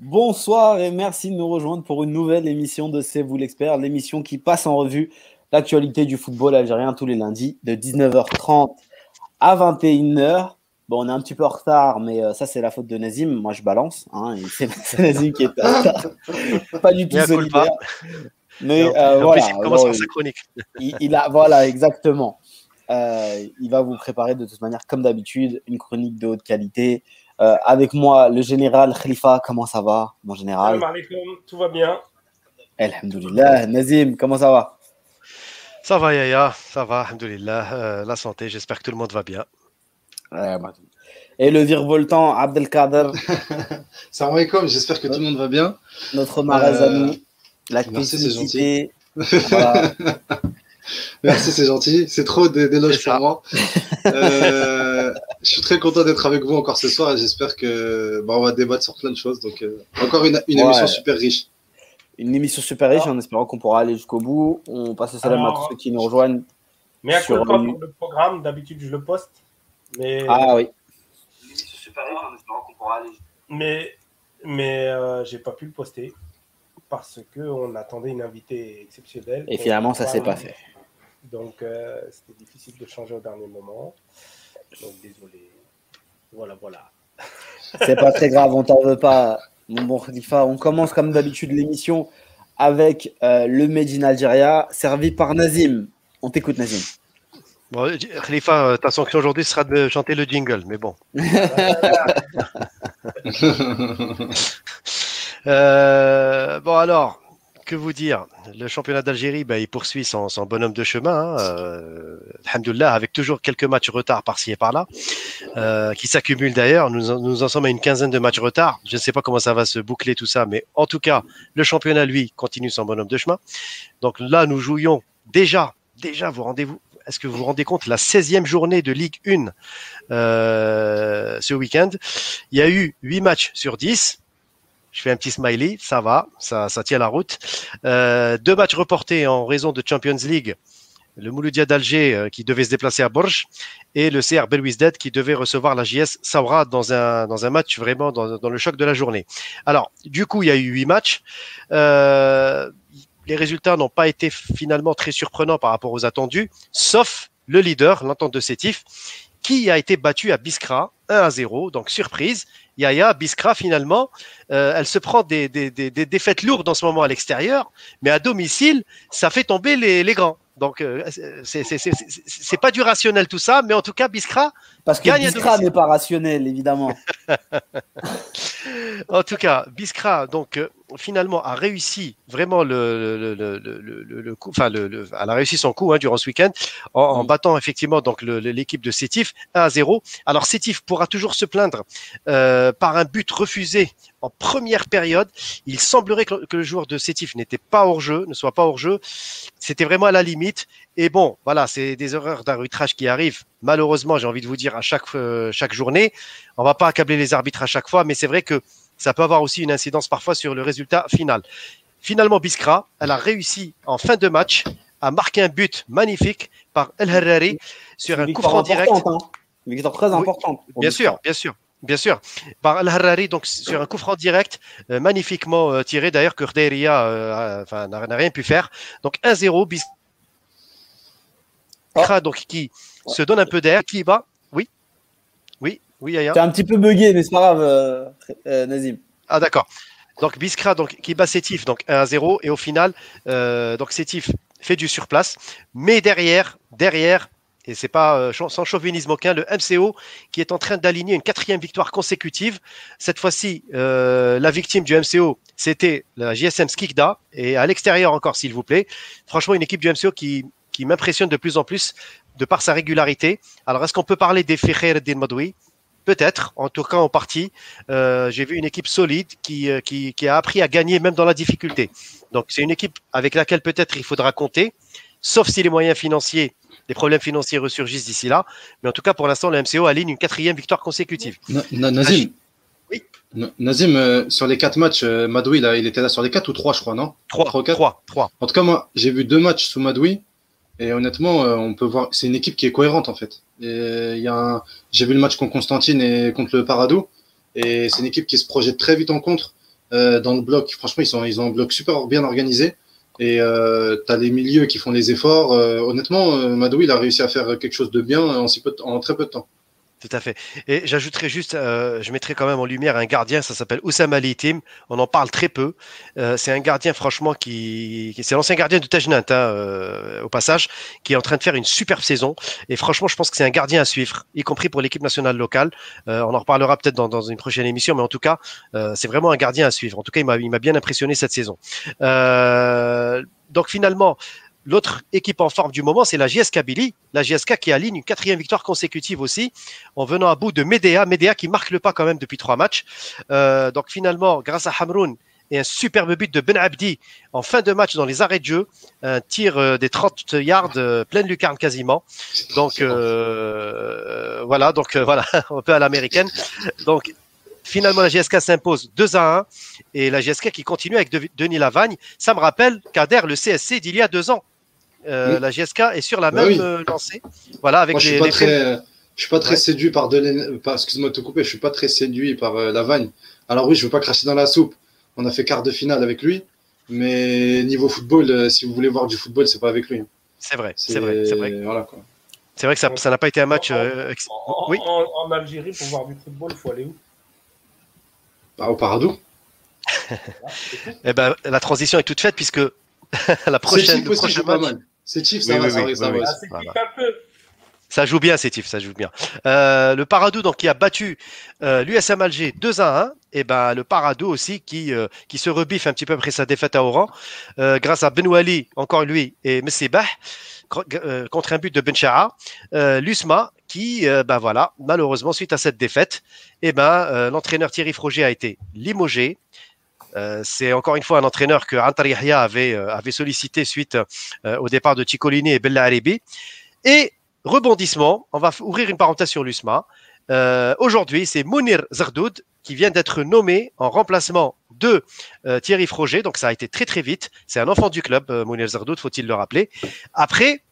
Bonsoir et merci de nous rejoindre pour une nouvelle émission de C'est vous l'expert, l'émission qui passe en revue l'actualité du football algérien tous les lundis de 19h30 à 21h. Bon, on est un petit peu en retard, mais euh, ça, c'est la faute de Nazim. Moi, je balance. Hein, c'est Nazim qui est en retard. Pas du tout solidaire. Mais euh, voilà, il commence sa chronique. il, a, voilà, exactement. Euh, il va vous préparer de toute manière, comme d'habitude, une chronique de haute qualité. Euh, avec moi, le général Khalifa, comment ça va, mon général Tout va bien. Alhamdulillah. Nazim, comment ça va Ça va, Yaya, ça va, alhamdulillah. Euh, la santé, j'espère que tout le monde va bien. Et le virevoltant Abdelkader. Salam alaikum, j'espère que tout le monde va bien. Notre marazani, euh, la Merci, c'est gentil. Voilà. Merci, c'est gentil. C'est trop d'éloges pour moi. Euh, je suis très content d'être avec vous encore ce soir et j'espère que bah, on va débattre sur plein de choses. Donc, euh, encore une, émission super riche. Une émission super riche en espérant qu'on pourra aller jusqu'au bout. On passe le salam à tous ceux qui nous rejoignent. Mais à sur pour le programme, d'habitude je le poste. Mais... Ah oui. Super riche en espérant qu'on pourra aller. Mais, mais euh, j'ai pas pu le poster parce qu'on attendait une invitée exceptionnelle. Et finalement, ça s'est pas fait. Donc, euh, c'était difficile de changer au dernier moment. Donc, désolé. Voilà, voilà. C'est pas très grave, on t'en veut pas, mon bon Khalifa. On commence comme d'habitude l'émission avec euh, le Made in Algeria, servi par Nazim. On t'écoute, Nazim. Bon, Khalifa, euh, ta sanction aujourd'hui sera de chanter le jingle, mais bon. bon, alors, que vous dire? Le championnat d'Algérie, ben, il poursuit son, bonhomme de chemin. Hein, euh, avec toujours quelques matchs retard par-ci et par-là, euh, qui s'accumulent d'ailleurs. Nous, nous en sommes à une quinzaine de matchs retard. Je ne sais pas comment ça va se boucler tout ça, mais en tout cas, le championnat, lui, continue son bonhomme de chemin. Donc là, nous jouions déjà, déjà, vous rendez-vous, est-ce que vous vous rendez compte, la 16e journée de Ligue 1 euh, ce week-end? Il y a eu 8 matchs sur 10. Je fais un petit smiley, ça va, ça, tient la route. Euh, deux matchs reportés en raison de Champions League. Le Mouloudia d'Alger euh, qui devait se déplacer à Borges et le CR Belouizdad qui devait recevoir la JS Saoura dans un, match vraiment dans, dans, le choc de la journée. Alors, du coup, il y a eu huit matchs. Euh, les résultats n'ont pas été finalement très surprenants par rapport aux attendus, sauf le leader, l'entente de Sétif, qui a été battu à Biskra 1 à 0, donc surprise. Yaya, Biskra, finalement, euh, elle se prend des, des, des, des, défaites lourdes en ce moment à l'extérieur, mais à domicile, ça fait tomber les, les grands. Donc, euh, c'est pas du rationnel tout ça, mais en tout cas, Biskra. Parce que Biskra n'est pas rationnel, évidemment. en tout cas, Biskra, donc, euh, finalement, a réussi vraiment le, le, le, le coup, enfin, le, elle a réussi son coup hein, durant ce week-end en, en, battant effectivement donc l'équipe de Sétif 1 à 0. Alors, Sétif pourra toujours se plaindre euh, par un but refusé en première période. Il semblerait que, le joueur de Sétif n'était pas hors jeu, ne soit pas hors jeu. C'était vraiment à la limite. Et bon, voilà, c'est des erreurs d'arbitrage qui arrivent. Malheureusement, j'ai envie de vous dire à chaque euh, chaque journée. On va pas accabler les arbitres à chaque fois, mais c'est vrai que ça peut avoir aussi une incidence parfois sur le résultat final. Finalement, Biskra, elle a réussi en fin de match à marquer un but magnifique par El Harari sur un coup franc direct. Hein. Une victoire très importante. Bien sûr, bien sûr. Bien sûr, par Al-Harari, donc sur un coup franc direct, euh, magnifiquement euh, tiré d'ailleurs, que euh, n'a rien pu faire. Donc 1-0, Biskra, oh. donc qui se donne un peu d'air, qui va, oui, oui, oui, Aya. T'es un petit peu bugué, mais c'est pas grave, Nazim. Ah d'accord. Donc Biskra, donc qui bat Sétif, donc 1-0, et au final, donc Sétif fait du surplace, mais derrière, derrière, et c'est pas euh, sans chauvinisme aucun, le MCO qui est en train d'aligner une quatrième victoire consécutive. Cette fois-ci, euh, la victime du MCO, c'était la JSM Skikda, et à l'extérieur encore, s'il vous plaît. Franchement, une équipe du MCO qui, qui m'impressionne de plus en plus de par sa régularité. Alors, est-ce qu'on peut parler des Ferrer Din Madoui Peut-être, en tout cas en partie. Euh, J'ai vu une équipe solide qui, euh, qui, qui, a appris à gagner même dans la difficulté. Donc c'est une équipe avec laquelle peut-être il faudra compter, sauf si les moyens financiers les problèmes financiers ressurgissent d'ici là. Mais en tout cas, pour l'instant, le MCO aligne une quatrième victoire consécutive. Nazim, oui. Nazim, euh, sur les quatre matchs, euh, Madoui, il était là sur les quatre ou trois, je crois, non Trois. Trois, trois, En tout cas, moi, j'ai vu deux matchs sous Madoui. Et honnêtement, euh, on peut voir, c'est une équipe qui est cohérente en fait. il a j'ai vu le match contre Constantine et contre le Paradou, et c'est une équipe qui se projette très vite en contre. dans le bloc. Franchement, ils, sont, ils ont un bloc super bien organisé. Et tu as les milieux qui font les efforts. honnêtement, Madou, il a réussi à faire quelque chose de bien en, en très peu de temps. Tout à fait. Et j'ajouterais juste, euh, je mettrais quand même en lumière un gardien, ça s'appelle Oussama Tim. On en parle très peu. Euh, c'est un gardien, franchement, qui, c'est l'ancien gardien de Tajnant, hein, euh, au passage, qui est en train de faire une superbe saison. Et franchement, je pense que c'est un gardien à suivre, y compris pour l'équipe nationale locale. on en reparlera peut-être dans, dans, une prochaine émission, mais en tout cas, c'est vraiment un gardien à suivre. En tout cas, il m'a bien impressionné cette saison. donc finalement, L'autre équipe en forme du moment, c'est la JSK Billy. La JSK qui aligne une quatrième victoire consécutive aussi, en venant à bout de Medea. Medea qui marque le pas quand même depuis trois matchs. Euh, donc finalement, grâce à Hamroun et un superbe but de Ben Abdi en fin de match dans les arrêts de jeu, un tir euh, des 30 yards, euh, pleine lucarne quasiment. Donc voilà, donc voilà, un peu à l'américaine. Finalement, la GSK s'impose 2 à 1 et la GSK qui continue avec Denis Lavagne. Ça me rappelle Kader, le CSC d'il y a deux ans. Euh, la GSK est sur la bah même euh, lancée. Voilà, avec je suis très, je suis pas très séduit par de excuse-moi de te couper, je suis pas très séduit par euh, Lavagne. Alors oui, je veux pas cracher dans la soupe. On a fait quart de finale avec lui, mais niveau football, si vous voulez voir du football, c'est pas avec lui. Hein. C'est vrai, c'est vrai, c'est vrai. C'est vrai que ça n'a pas été un match. oui. en, Algérie, pour voir du football, il faut aller où? Bah, au Paradou. eh ben, la transition est toute faite puisque la prochaine. C'est aussi, pas mal. C'est Chief, ça va, ça, va, ça joue bien, c'est ça joue bien. Euh, le Paradou, donc, qui a battu euh, l'USM Alger 2 à 1, et ben le Paradou aussi qui, euh, qui se rebiffe un petit peu après sa défaite à Oran, euh, grâce à Benouali, encore lui, et Messibah, contre un but de Benchara. L'USMA, qui, ben voilà, malheureusement, suite à cette défaite, et ben l'entraîneur Thierry Froger a été limogé. c'est encore une fois un entraîneur que Antar avait, sollicité suite au départ de Ticolini et Bella Aribi. Et rebondissement, on va ouvrir une parenthèse sur l'USMA. Euh, aujourd'hui, c'est Mounir Zardoud qui vient d'être nommé en remplacement de euh, Thierry Froger. Donc ça a été très très vite. C'est un enfant du club, euh, Mounir Zardoud, faut-il le rappeler. Après,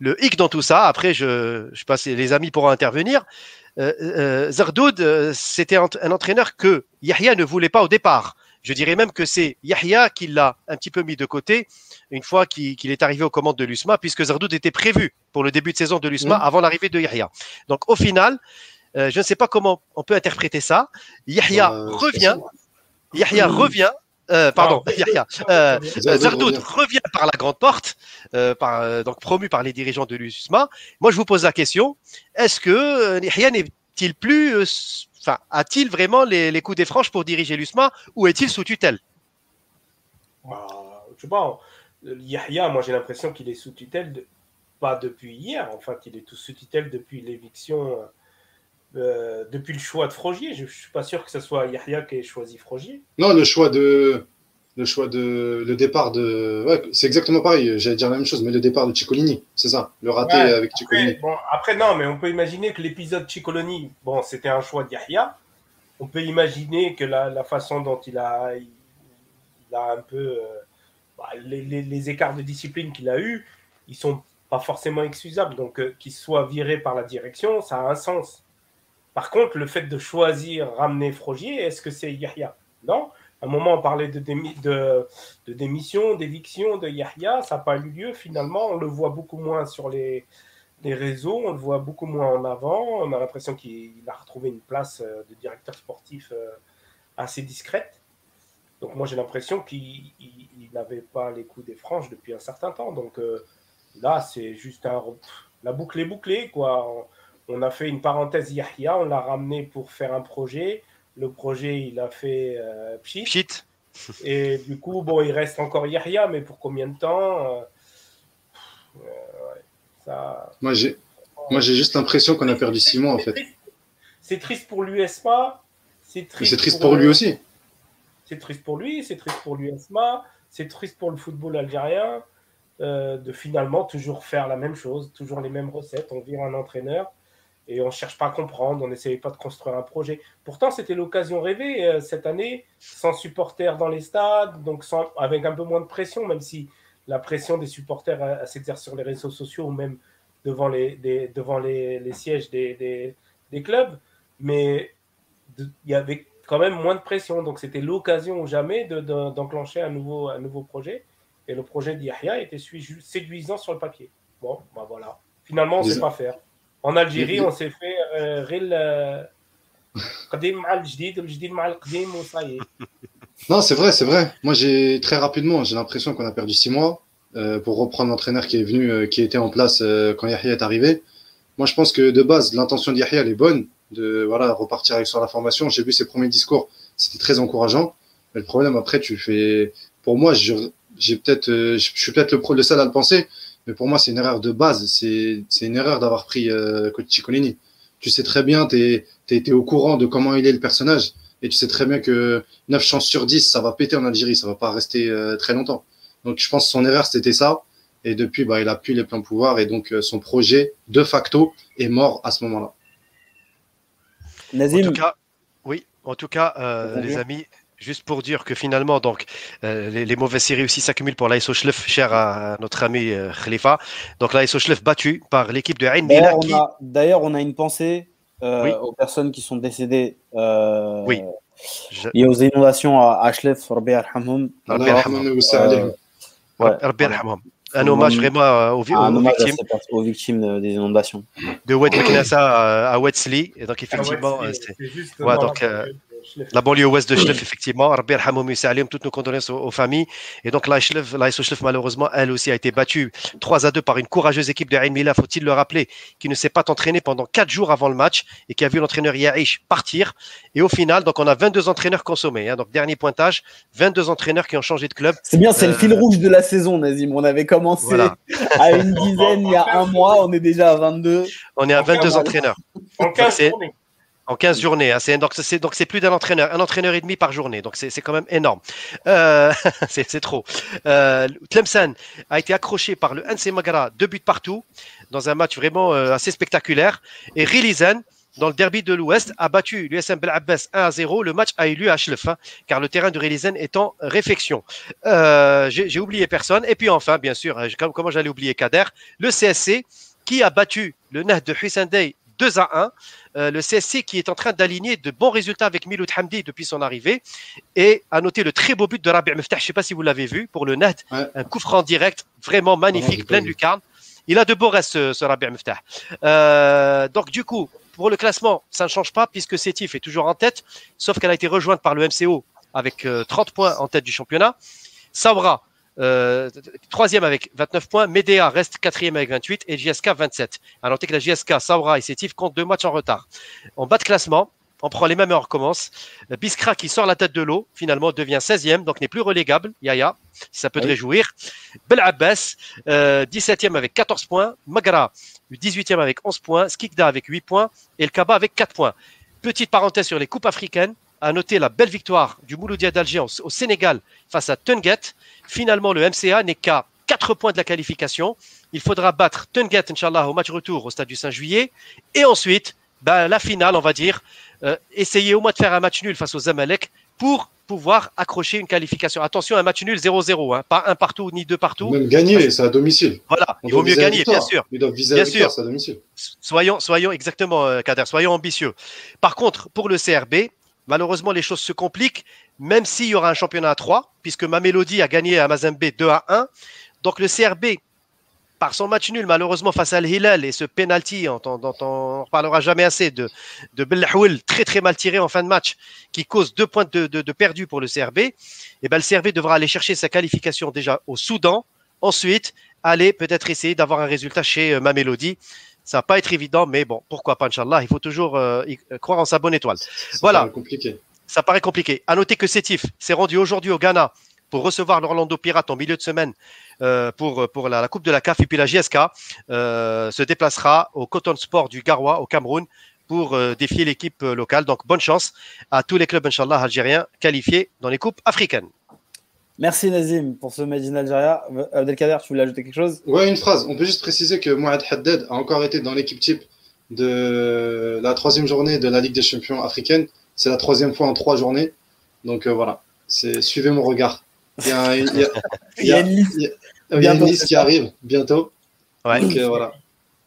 le hic dans tout ça, après, je, je passe, les amis pourront intervenir. Zardoud, c'était un entraîneur que Yahya ne voulait pas au départ. Je dirais même que c'est Yahya qui l'a un petit peu mis de côté une fois qu'il est arrivé aux commandes de l'USMA, puisque Zardoud était prévu pour le début de saison de l'USMA mmh. avant l'arrivée de Yahya. Donc au final, euh, je ne sais pas comment on peut interpréter ça. Yahya bah, revient. Yahya revient. Euh, pardon, Yahya. Euh, Zardoud revient par la grande porte, par, donc promu par les dirigeants de l'USMA. Moi, je vous pose la question est-ce que Yahya n'est-il plus enfin, a-t-il vraiment les, coups des franches pour diriger l'USMA ou est-il sous tutelle? Bah, Je sais pas. Yahya, moi j'ai l'impression qu'il est sous tutelle, pas depuis hier, enfin qu'il est tout sous tutelle depuis l'éviction, euh, depuis le choix de Frogier. Je ne suis pas sûr que ce soit Yahya qui ait choisi Frogier. Non, le choix de, le choix de le départ de ouais, c'est exactement pareil j'allais dire la même chose mais le départ de Ciccolini c'est ça le raté avec Ciccolini bon, après non mais on peut imaginer que l'épisode Ciccolini bon c'était un choix d'Yahya on peut imaginer que la, la, façon dont il a il, a un peu euh, bah, les, les, écarts de discipline qu'il a eu ils sont pas forcément excusables donc euh, qu'il soit viré par la direction ça a un sens par contre le fait de choisir ramener Frogier est-ce que c'est Yahya? Non à un moment, on parlait de, démission, d'éviction de Yahya. Ça n'a pas eu lieu finalement. On le voit beaucoup moins sur les, les, réseaux, on le voit beaucoup moins en avant. On a l'impression qu'il a retrouvé une place euh, de directeur sportif euh, assez discrète. Donc moi, j'ai l'impression qu'il n'avait pas les coups des franges depuis un certain temps. Donc euh, là, c'est juste un... La boucle est bouclée. Quoi. On, a fait une parenthèse Yahya, on l'a ramené pour faire un projet le projet, il a fait euh, Pchit. Et du coup, bon, il reste encore Yahya, mais pour combien de temps euh, euh, ça... Moi, j'ai moi, j'ai juste l'impression qu'on a perdu six mois, en fait. C'est triste pour l'USMA. C'est triste, triste, pour, lui aussi. C'est triste pour lui, c'est triste pour l'USMA, c'est triste pour le football algérien de finalement toujours faire la même chose, toujours les mêmes recettes. On vire un entraîneur et on ne cherche pas à comprendre, on n'essayait pas de construire un projet. Pourtant, c'était l'occasion rêvée euh, cette année, sans supporters dans les stades, donc sans, avec un peu moins de pression, même si la pression des supporters s'exerce sur les réseaux sociaux ou même devant les, devant les, sièges des, des, clubs. Mais il y avait quand même moins de pression. Donc c'était l'occasion ou jamais d'enclencher un, nouveau, un nouveau projet. Et le projet d'Yahya était séduisant sur le papier. Bon, ben voilà. Finalement, on ne sait pas faire. En Algérie, on s'est fait euh, non, c'est vrai, c'est vrai. Moi, j'ai très rapidement, j'ai l'impression qu'on a perdu six mois euh, pour reprendre l'entraîneur qui est venu, euh, qui était en place euh, quand Yahya est arrivé. Moi, je pense que de base, l'intention d'Yahya, elle est bonne, de voilà, repartir sur la formation. J'ai vu ses premiers discours, c'était très encourageant. Mais le problème, après, tu fais. Pour moi, j'ai peut-être, je suis peut-être le, le seul à le penser, mais pour moi, c'est une erreur de base. C'est une erreur d'avoir pris Coach Ciccolini. Tu sais très bien, tu es, au courant de comment il est le personnage, et tu sais très bien que 9 chances sur 10, ça va péter en Algérie, ça va pas rester très longtemps. Donc je pense que son erreur, c'était ça. Et depuis, bah, il a plus les pleins pouvoirs et donc euh, son projet, de facto, est mort à ce moment-là. Nazim. En tout cas, oui, en tout cas, euh, les amis, juste pour dire que finalement, donc, euh, les, mauvaises séries aussi s'accumulent pour l'ASO Schlef, cher à, notre ami Khalifa. Donc l'ASO Schlef battu par l'équipe de Ain D'ailleurs, on, a une pensée aux personnes qui sont décédées. oui. Et aux inondations à Schlef, Rabbi un hommage vraiment euh, aux, victimes. aux victimes des inondations. De Wet à Wesley. Et donc, effectivement, c'est. Ouais, donc, la banlieue ouest de Schleff, effectivement. Rabbi Salim, toutes nos condoléances aux, familles. Et donc, la Schleff, malheureusement, elle aussi a été battue 3 à 2 par une courageuse équipe de Ain Mila, faut-il le rappeler, qui ne s'est pas entraînée pendant 4 jours avant le match et qui a vu l'entraîneur Yahish partir. Et au final, donc, on a 22 entraîneurs consommés. Hein. donc, dernier pointage, 22 entraîneurs qui ont changé de club. C'est bien, c'est le fil euh, rouge de la saison, Nazim. On avait commencé à une dizaine il y a un mois, on est déjà à 22. On est à 22 entraîneurs. En 15 en 15 journées. Hein, donc, c'est, donc, c'est plus d'un entraîneur, un entraîneur et demi par journée. Donc, c'est, quand même énorme. Euh, c'est, trop. Euh, Tlemcen a été accroché par le NC Magara, deux buts partout, dans un match vraiment euh, assez spectaculaire. Et Rilizen, dans le derby de l'Ouest, a battu l'USM Bel Abbas 1 à 0. Le match a eu lieu à Schlef, hein, car le terrain de Rilizen est en réfection. Euh, j'ai, oublié personne. Et puis enfin, bien sûr, hein, comment j'allais oublier Kader, le CSC qui a battu le Nahd de Hussein 2 à 1. Euh, le CSC qui est en train d'aligner de bons résultats avec Miloud Hamdi depuis son arrivée. Et à noter le très beau but de Rabi Meftah, je ne sais pas si vous l'avez vu, pour le net, un coup franc direct, vraiment magnifique, plein de lucarne. Il a de beaux restes, ce, ce Rabi Meftah. Euh, donc du coup, pour le classement, ça ne change pas puisque Sétif est toujours en tête, sauf qu'elle a été rejointe par le MCO avec 30 euh, points en tête du championnat. Sabra euh, troisième avec 29 points. Medea reste quatrième avec 28 et JSK 27. À noter que la JSK, Saura et Sétif comptent deux matchs en retard. En bas de classement, on prend les mêmes et on recommence. Biskra qui sort la tête de l'eau, finalement devient 16e, donc n'est plus relégable. Yaya, si ça peut te réjouir. Bel Abbas, 17e euh, avec 14 points. Magara, 18e avec 11 points. Skikda avec 8 points. Et le Kaba avec 4 points. Petite parenthèse sur les coupes africaines. À noter la belle victoire du Mouloudia d'Alger au Sénégal face à Tunget. Finalement, le MCA n'est qu'à 4 points de la qualification. Il faudra battre Tunget, Inch'Allah, au match retour au stade du 5 juillet. Et ensuite, ben, la finale, on va dire, euh, essayer au moins de faire un match nul face aux Zamalek pour pouvoir accrocher une qualification. Attention, un match nul 0-0, hein, pas un partout ni deux partout. Même gagner, c'est à domicile. Voilà, il vaut mieux gagner, bien sûr. Ils doivent viser bien sûr. à domicile. Soyons, soyons exactement, euh, Kader, soyons ambitieux. Par contre, pour le CRB, malheureusement, les choses se compliquent même s'il y aura un championnat à 3, puisque ma mélodie a gagné à Mazembe 2 à 1. Donc le CRB, par son match nul, malheureusement, face à Al Hilal et ce penalty dont, on ne reparlera jamais assez de, de très très mal tiré en fin de match, qui cause deux points de, perdu pour le CRB, et eh ben, le CRB devra aller chercher sa qualification déjà au Soudan. Ensuite, aller peut-être essayer d'avoir un résultat chez euh, ma mélodie. Ça va pas être évident, mais bon, pourquoi pas, Inch'Allah, il faut toujours euh, croire en sa bonne étoile. voilà. compliqué ça paraît compliqué. À noter que Sétif s'est rendu aujourd'hui au Ghana pour recevoir l'Orlando Pirates en milieu de semaine euh, pour, pour la, Coupe de la CAF. Et puis la JSK euh, se déplacera au Cotton Sport du Garoua au Cameroun pour euh, défier l'équipe locale. Donc bonne chance à tous les clubs, Inch'Allah, algériens qualifiés dans les coupes africaines. Merci Nazim pour ce Made in Algeria. Abdelkader, tu voulais ajouter quelque chose? Ouais, une phrase. On peut juste préciser que Mohamed Haddad a encore été dans l'équipe type de la troisième journée de la Ligue des champions africaine. C'est la troisième fois en trois journées. Donc euh, voilà, c'est suivez mon regard. Il y a, une liste qui arrive bientôt. Donc, euh, voilà.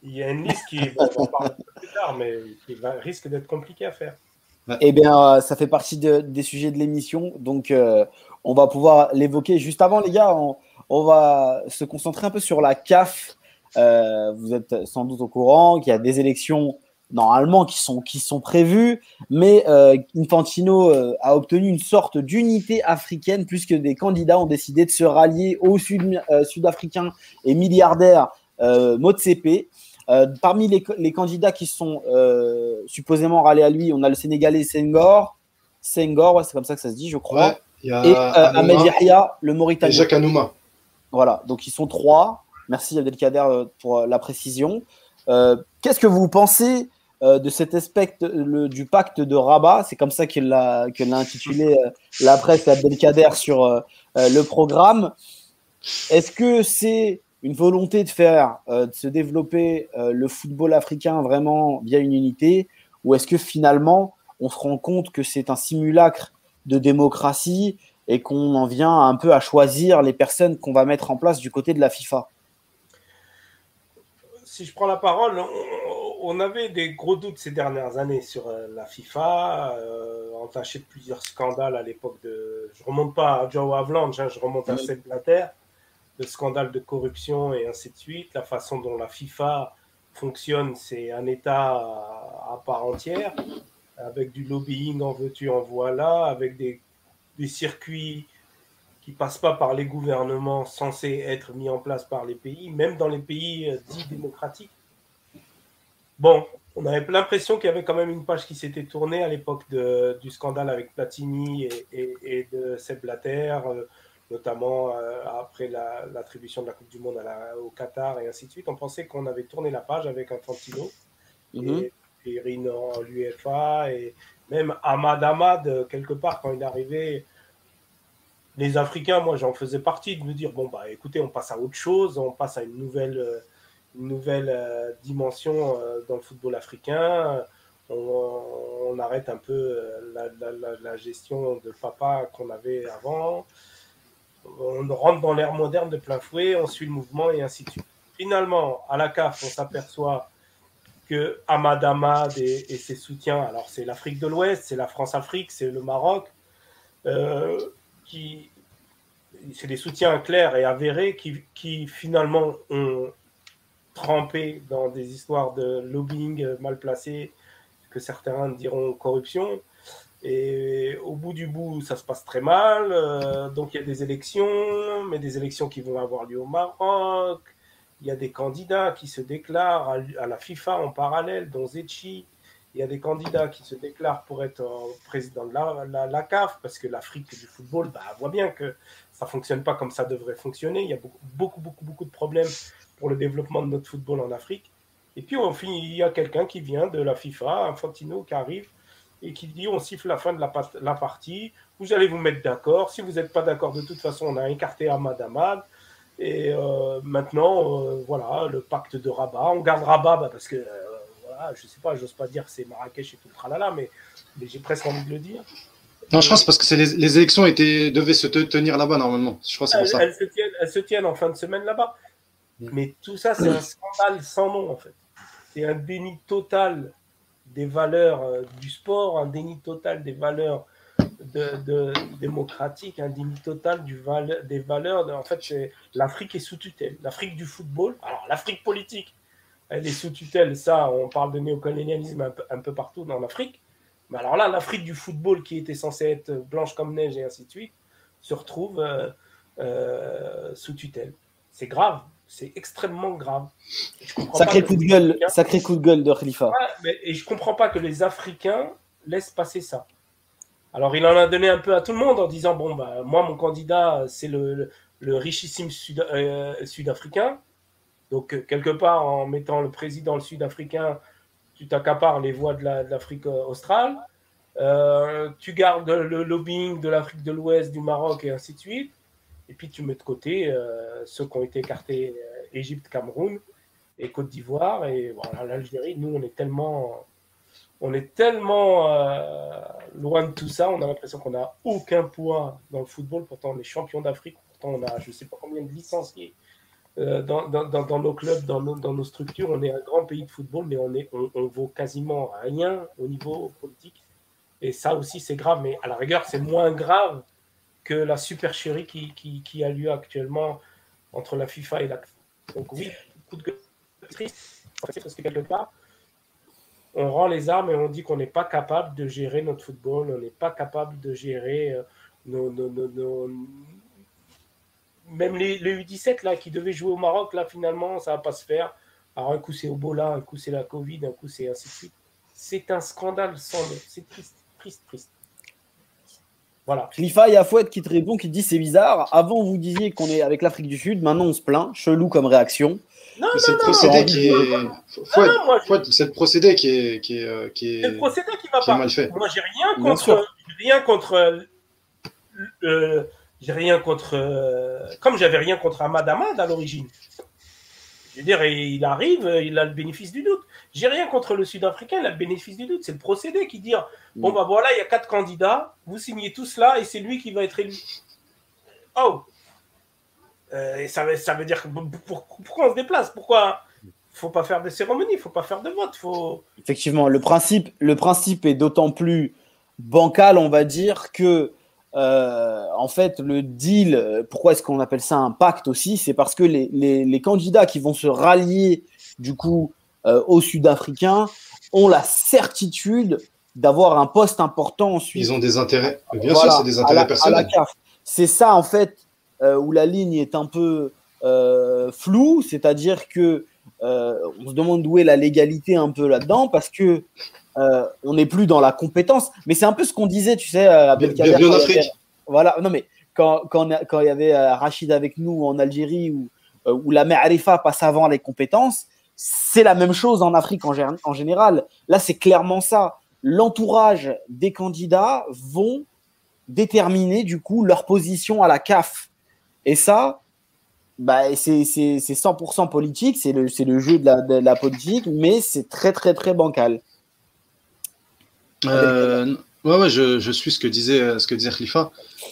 Il y a une liste qui, va plus tard, mais qui risque d'être compliquée à faire. Eh bien, ça fait partie des sujets de l'émission. Donc, on va pouvoir l'évoquer. Juste avant, les gars, on, va se concentrer un peu sur la CAF. Euh, vous êtes sans doute au courant qu'il y a des élections normalement qui sont, qui sont prévues, mais euh, Infantino euh, a obtenu une sorte d'unité africaine puisque des candidats ont décidé de se rallier au sud, sud-africain et milliardaire Motsepe. parmi les, candidats qui sont supposément ralliés à lui, on a le Sénégalais Senghor. Senghor, c'est comme ça que ça se dit, je crois et euh, Ahmed Yahya, le Mauritanien. Et Jacques Anouma. Voilà, donc ils sont trois. Merci Abdelkader euh, pour euh, la précision. Qu'est-ce que vous pensez de cet aspect du pacte de Rabat? C'est comme ça qu'il l'a intitulé la presse Abdelkader sur le programme. Est-ce que c'est une volonté de faire, de se développer le football africain vraiment via une unité? Ou est-ce que finalement, on se rend compte que c'est un simulacre de démocratie et qu'on en vient un peu à choisir les personnes qu'on va mettre en place du côté de la FIFA. Si je prends la parole, on, avait des gros doutes ces dernières années sur euh, la FIFA, euh, entaché de plusieurs scandales à l'époque de... Je remonte pas à Joe Avalanche, hein, je remonte à Sepp Blatter, le scandale de corruption et ainsi de suite, la façon dont la FIFA fonctionne, c'est un État à part entière avec du lobbying en veux-tu, en voilà, avec des, des circuits qui passent pas par les gouvernements censés être mis en place par les pays, même dans les pays euh, dits démocratiques. Bon, on avait l'impression qu'il y avait quand même une page qui s'était tournée à l'époque du scandale avec Platini et, et, de Seb Blatter, euh, notamment euh, après l'attribution de la Coupe du Monde au Qatar et ainsi de suite. On pensait qu'on avait tourné la page avec Infantino. Mm Irine en l'UFA et même Ahmad Ahmad, quelque part, quand il est arrivé, les Africains, moi j'en faisais partie, de me dire bon, bah écoutez, on passe à autre chose, on passe à une nouvelle, euh, une nouvelle euh, dimension euh, dans le football africain. On, arrête un peu la, gestion de papa qu'on avait avant. On rentre dans l'ère moderne de plein fouet, on suit le mouvement et ainsi de suite. Finalement, à la CAF, on s'aperçoit que Ahmad Ahmad et, ses soutiens, alors c'est l'Afrique de l'Ouest, c'est la France-Afrique, c'est le Maroc, euh, qui, c'est des soutiens clairs et avérés qui, qui, finalement ont trempé dans des histoires de lobbying mal placé, que certains diront corruption. Et au bout du bout, ça se passe très mal. Euh, donc il y a des élections, mais des élections qui vont avoir lieu au Maroc il y a des candidats qui se déclarent à, la FIFA en parallèle, dont Zetchi. Il y a des candidats qui se déclarent pour être président de la, CAF, parce que l'Afrique du football bah, voit bien que ça ne fonctionne pas comme ça devrait fonctionner. Il y a beaucoup, beaucoup, beaucoup, de problèmes pour le développement de notre football en Afrique. Et puis, on finit, il y a quelqu'un qui vient de la FIFA, Infantino, qui arrive et qui dit on siffle la fin de la, la partie, vous allez vous mettre d'accord. Si vous n'êtes pas d'accord, de toute façon, on a écarté Ahmad Ahmad. Et euh, maintenant, euh, voilà, le pacte de Rabat. On garde Rabat bah, parce que, euh, voilà, je sais pas, j'ose pas dire que c'est Marrakech et tout le tralala, mais, mais j'ai presque envie de le dire. Non, je pense parce que les, les, élections étaient, devaient se tenir là-bas normalement. Je crois c'est pour ça. Elles se, tiennent, elles se, tiennent, en fin de semaine là-bas. Mm. Mais tout ça, c'est un scandale sans nom en fait. C'est un déni total des valeurs du sport, un déni total des valeurs de, démocratique, un déni total du des valeurs. en fait, l'Afrique est sous tutelle. L'Afrique du football, alors l'Afrique politique, elle est sous tutelle. Ça, on parle de néocolonialisme un peu, partout dans l'Afrique. Mais alors là, l'Afrique du football, qui était censée être blanche comme neige et ainsi de suite, se retrouve euh, euh, sous tutelle. C'est grave. C'est extrêmement grave. Sacré coup, de gueule, sacré coup de gueule de Khalifa. et je comprends pas que les Africains laissent passer ça. Alors, il en a donné un peu à tout le monde en disant Bon, bah, moi, mon candidat, c'est le, richissime euh, sud-africain. Donc, euh, quelque part, en mettant le président sud-africain, tu t'accapares les voix de l'Afrique euh, australe. tu gardes le lobbying de l'Afrique de l'Ouest, du Maroc et ainsi de suite. Et puis, tu mets de côté ceux qui ont été écartés Égypte, Cameroun et Côte d'Ivoire. Et voilà, l'Algérie, nous, on est tellement on est tellement euh, loin de tout ça, on a l'impression qu'on n'a aucun poids dans le football. Pourtant, on est champion d'Afrique. Pourtant, on a je ne sais pas combien de licenciés euh, dans, nos clubs, dans nos, structures. On est un grand pays de football, mais on, vaut quasiment rien au niveau politique. Et ça aussi, c'est grave. Mais à la rigueur, c'est moins grave que la supercherie qui, a lieu actuellement entre la FIFA et la. Donc, oui, coup de parce que quelque part, on rend les armes et on dit qu'on n'est pas capable de gérer notre football, on n'est pas capable de gérer euh, nos, nos, nos, même les, les, U17 là, qui devaient jouer au Maroc, là finalement, ça va pas se faire. Alors un coup c'est Obola, un coup c'est la Covid, un coup c'est ainsi de suite. C'est un scandale sans C'est triste, triste, triste. Voilà. Khalifa Yafouet qui te répond, qui dit c'est bizarre. Avant vous disiez qu'on est avec l'Afrique du Sud, maintenant on se plaint. Chelou comme réaction. Non, c'est le procédé qui est. c'est le procédé qui est. Qui est, qui est... C'est le procédé qui va pas. Mal fait. Moi, j'ai rien contre. Rien contre. Euh, j'ai rien contre. Euh, comme j'avais rien contre Ahmad Ahmad à l'origine. Je veux dire, il arrive, il a le bénéfice du doute. J'ai rien contre le Sud-Africain, il a le bénéfice du doute. C'est le procédé qui dit bon, bah voilà, il y a quatre candidats, vous signez tous là et c'est lui qui va être élu. Oh euh, et ça, ça veut dire pourquoi on se déplace? Pourquoi faut pas faire de cérémonie, faut pas faire de vote, faut. Effectivement, le principe, le principe est d'autant plus bancal, on va dire, que euh, en fait, le deal, pourquoi est-ce qu'on appelle ça un pacte aussi? C'est parce que les, les, candidats qui vont se rallier du coup euh, aux Sud-Africains ont la certitude d'avoir un poste important ensuite. Ils ont des intérêts. Bien sûr, c'est des intérêts personnels. C'est ça en fait où la ligne est un peu floue, c'est-à-dire que on se demande où est la légalité un peu là-dedans parce que euh, on n'est plus dans la compétence. Mais c'est un peu ce qu'on disait, tu sais, à Belkader. Voilà, non, mais quand, quand, quand il y avait euh, Rachid avec nous en Algérie, où, euh, où la Arifa passe avant les compétences, c'est la même chose en Afrique en, en général. Là, c'est clairement ça. L'entourage des candidats vont déterminer du coup leur position à la CAF. Et ça, bah, c'est 100% politique, c'est le, le, jeu de la, politique, mais c'est très très très bancal. Euh, ouais, ouais, je, je, suis ce que disait ce que disait Khalifa.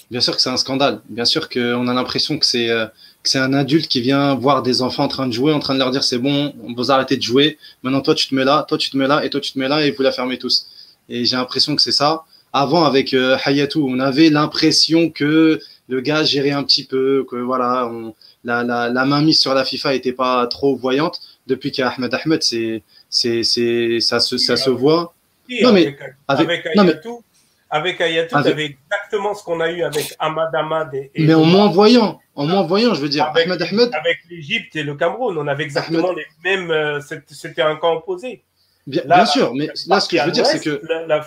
Bien sûr que c'est un scandale. Bien sûr qu'on a l'impression que c'est euh, c'est un adulte qui vient voir des enfants en train de jouer, en train de leur dire c'est bon, vous arrêtez de jouer. Maintenant toi tu te mets là, toi tu te mets là et toi tu te mets là et vous la fermez tous. Et j'ai l'impression que c'est ça. Avant avec euh, Hayatou, on avait l'impression que le gars gérait un petit peu, que voilà, on, la, la, la main mise sur la FIFA était pas trop voyante. Depuis qu'Ahmed Ahmed, c'est c'est c'est ça se ça se voit non, mais avec, Ayatou, avec Ayatou, exactement ce qu'on a eu avec Ahmad Ahmad. Et, mais en moins voyant, en moins voyant, je veux dire, avec, Ahmed Ahmed. Avec l'Égypte et le Cameroun, on avait exactement les mêmes. Euh, c'était un camp opposé. Bien, sûr, mais là, ce que je veux dire, c'est que.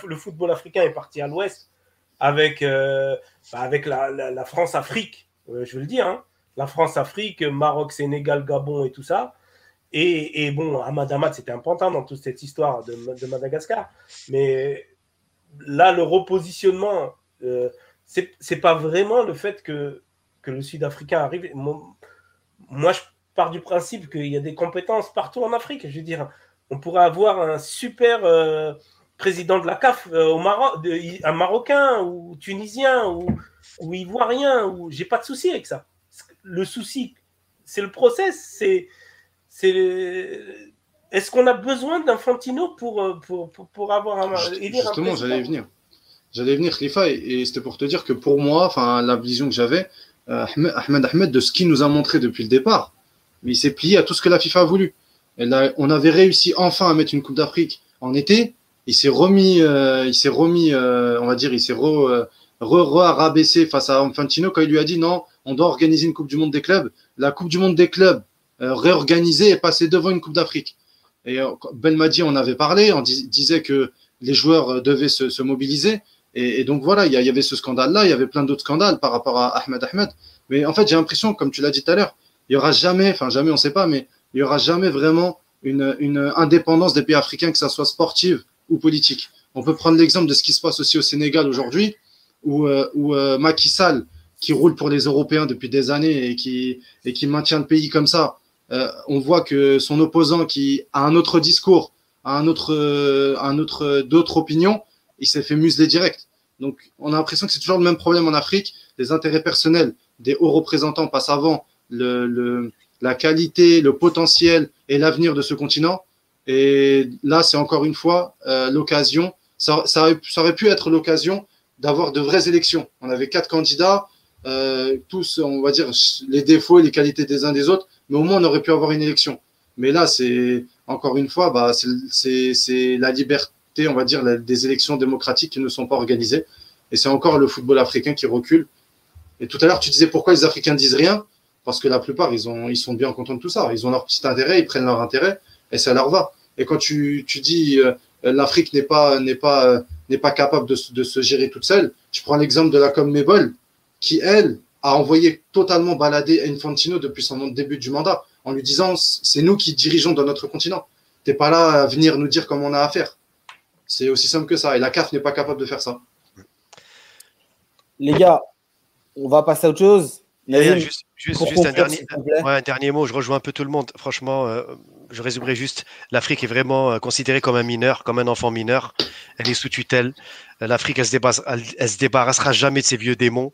le football africain est parti à l'ouest avec, euh, bah, avec la, France-Afrique, euh, je veux le dire. Hein. La France-Afrique, Maroc, Sénégal, Gabon et tout ça. Et, bon, Ahmad Ahmad, c'était important dans toute cette histoire de, Madagascar. Mais là, le repositionnement, euh, c'est pas vraiment le fait que, que le Sud-Africain arrive. Moi, je pars du principe qu'il y a des compétences partout en Afrique. Je veux dire, on pourrait avoir un super euh, président de la CAF euh, au Maroc, un Marocain ou Tunisien ou, ou Ivoirien. Ou... J'ai pas de souci avec ça. Le souci, c'est le process, c'est c'est est-ce qu'on a besoin d'Infantino pour, euh, pour, pour, pour, avoir un Justement, j'allais venir. J'allais venir, Khalifa, et, c'était pour te dire que pour moi, enfin, la vision que j'avais, euh, Ahmed Ahmed, de ce qu'il nous a montré depuis le départ, mais il s'est plié à tout ce que la FIFA a voulu. Et on avait réussi enfin à mettre une Coupe d'Afrique en été. Il s'est remis, euh, il s'est remis, on va dire, il s'est re, re, face à Infantino quand il lui a dit non, on doit organiser une Coupe du Monde des clubs. La Coupe du Monde des clubs, euh, réorganiser et passer devant une Coupe d'Afrique. Et euh, Belmadi on avait parlé, on disait que les joueurs euh, devaient se, mobiliser. Et, donc voilà, il y, avait ce scandale-là, il y avait plein d'autres scandales par rapport à Ahmed Ahmed. Mais en fait, j'ai l'impression, comme tu l'as dit tout à l'heure, il y aura jamais, enfin jamais, on ne sait pas, mais il y aura jamais vraiment une, une, indépendance des pays africains, que ça soit sportive ou politique. On peut prendre l'exemple de ce qui se passe aussi au Sénégal aujourd'hui, où, où Macky Sall, qui roule pour les Européens depuis des années et qui, et qui maintient le pays comme ça, euh, on voit que son opposant qui a un autre discours, a un autre, euh, un autre, d'autres opinions, il s'est fait museler direct. Donc, on a l'impression que c'est toujours le même problème en Afrique. Les intérêts personnels des hauts représentants passent avant le, le, la qualité, le potentiel et l'avenir de ce continent. Et là, c'est encore une fois euh, l'occasion ça, aurait pu être l'occasion d'avoir de vraies élections. On avait quatre candidats, euh, tous, on va dire, les défauts et les qualités des uns des autres, mais au moins on aurait pu avoir une élection. Mais là, c'est encore une fois, bah, c'est la liberté, on va dire, des élections démocratiques qui ne sont pas organisées. Et c'est encore le football africain qui recule. Et tout à l'heure, tu disais pourquoi les Africains disent rien? Parce que la plupart, ils sont bien contents de tout ça. Ils ont leur petit intérêt, ils prennent leur intérêt et ça leur va. Et quand tu, tu dis euh, l'Afrique n'est pas, n'est pas, n'est pas capable de, de, se gérer toute seule, je prends l'exemple de la CONMEBOL qui, elle, a envoyé totalement balader Infantino depuis son début du mandat en lui disant c'est nous qui dirigeons dans notre continent. T'es pas là à venir nous dire comment on a à faire. C'est aussi simple que ça. Et la CAF n'est pas capable de faire ça. Les gars, on va passer à autre chose. juste, un, dernier, un, dernier, mot, je rejoins un peu tout le monde. Franchement, euh, je résumerai juste, l'Afrique est vraiment euh, considérée comme un mineur, comme un enfant mineur. Elle est sous tutelle. L'Afrique, elle, se débarrassera jamais de ses vieux démons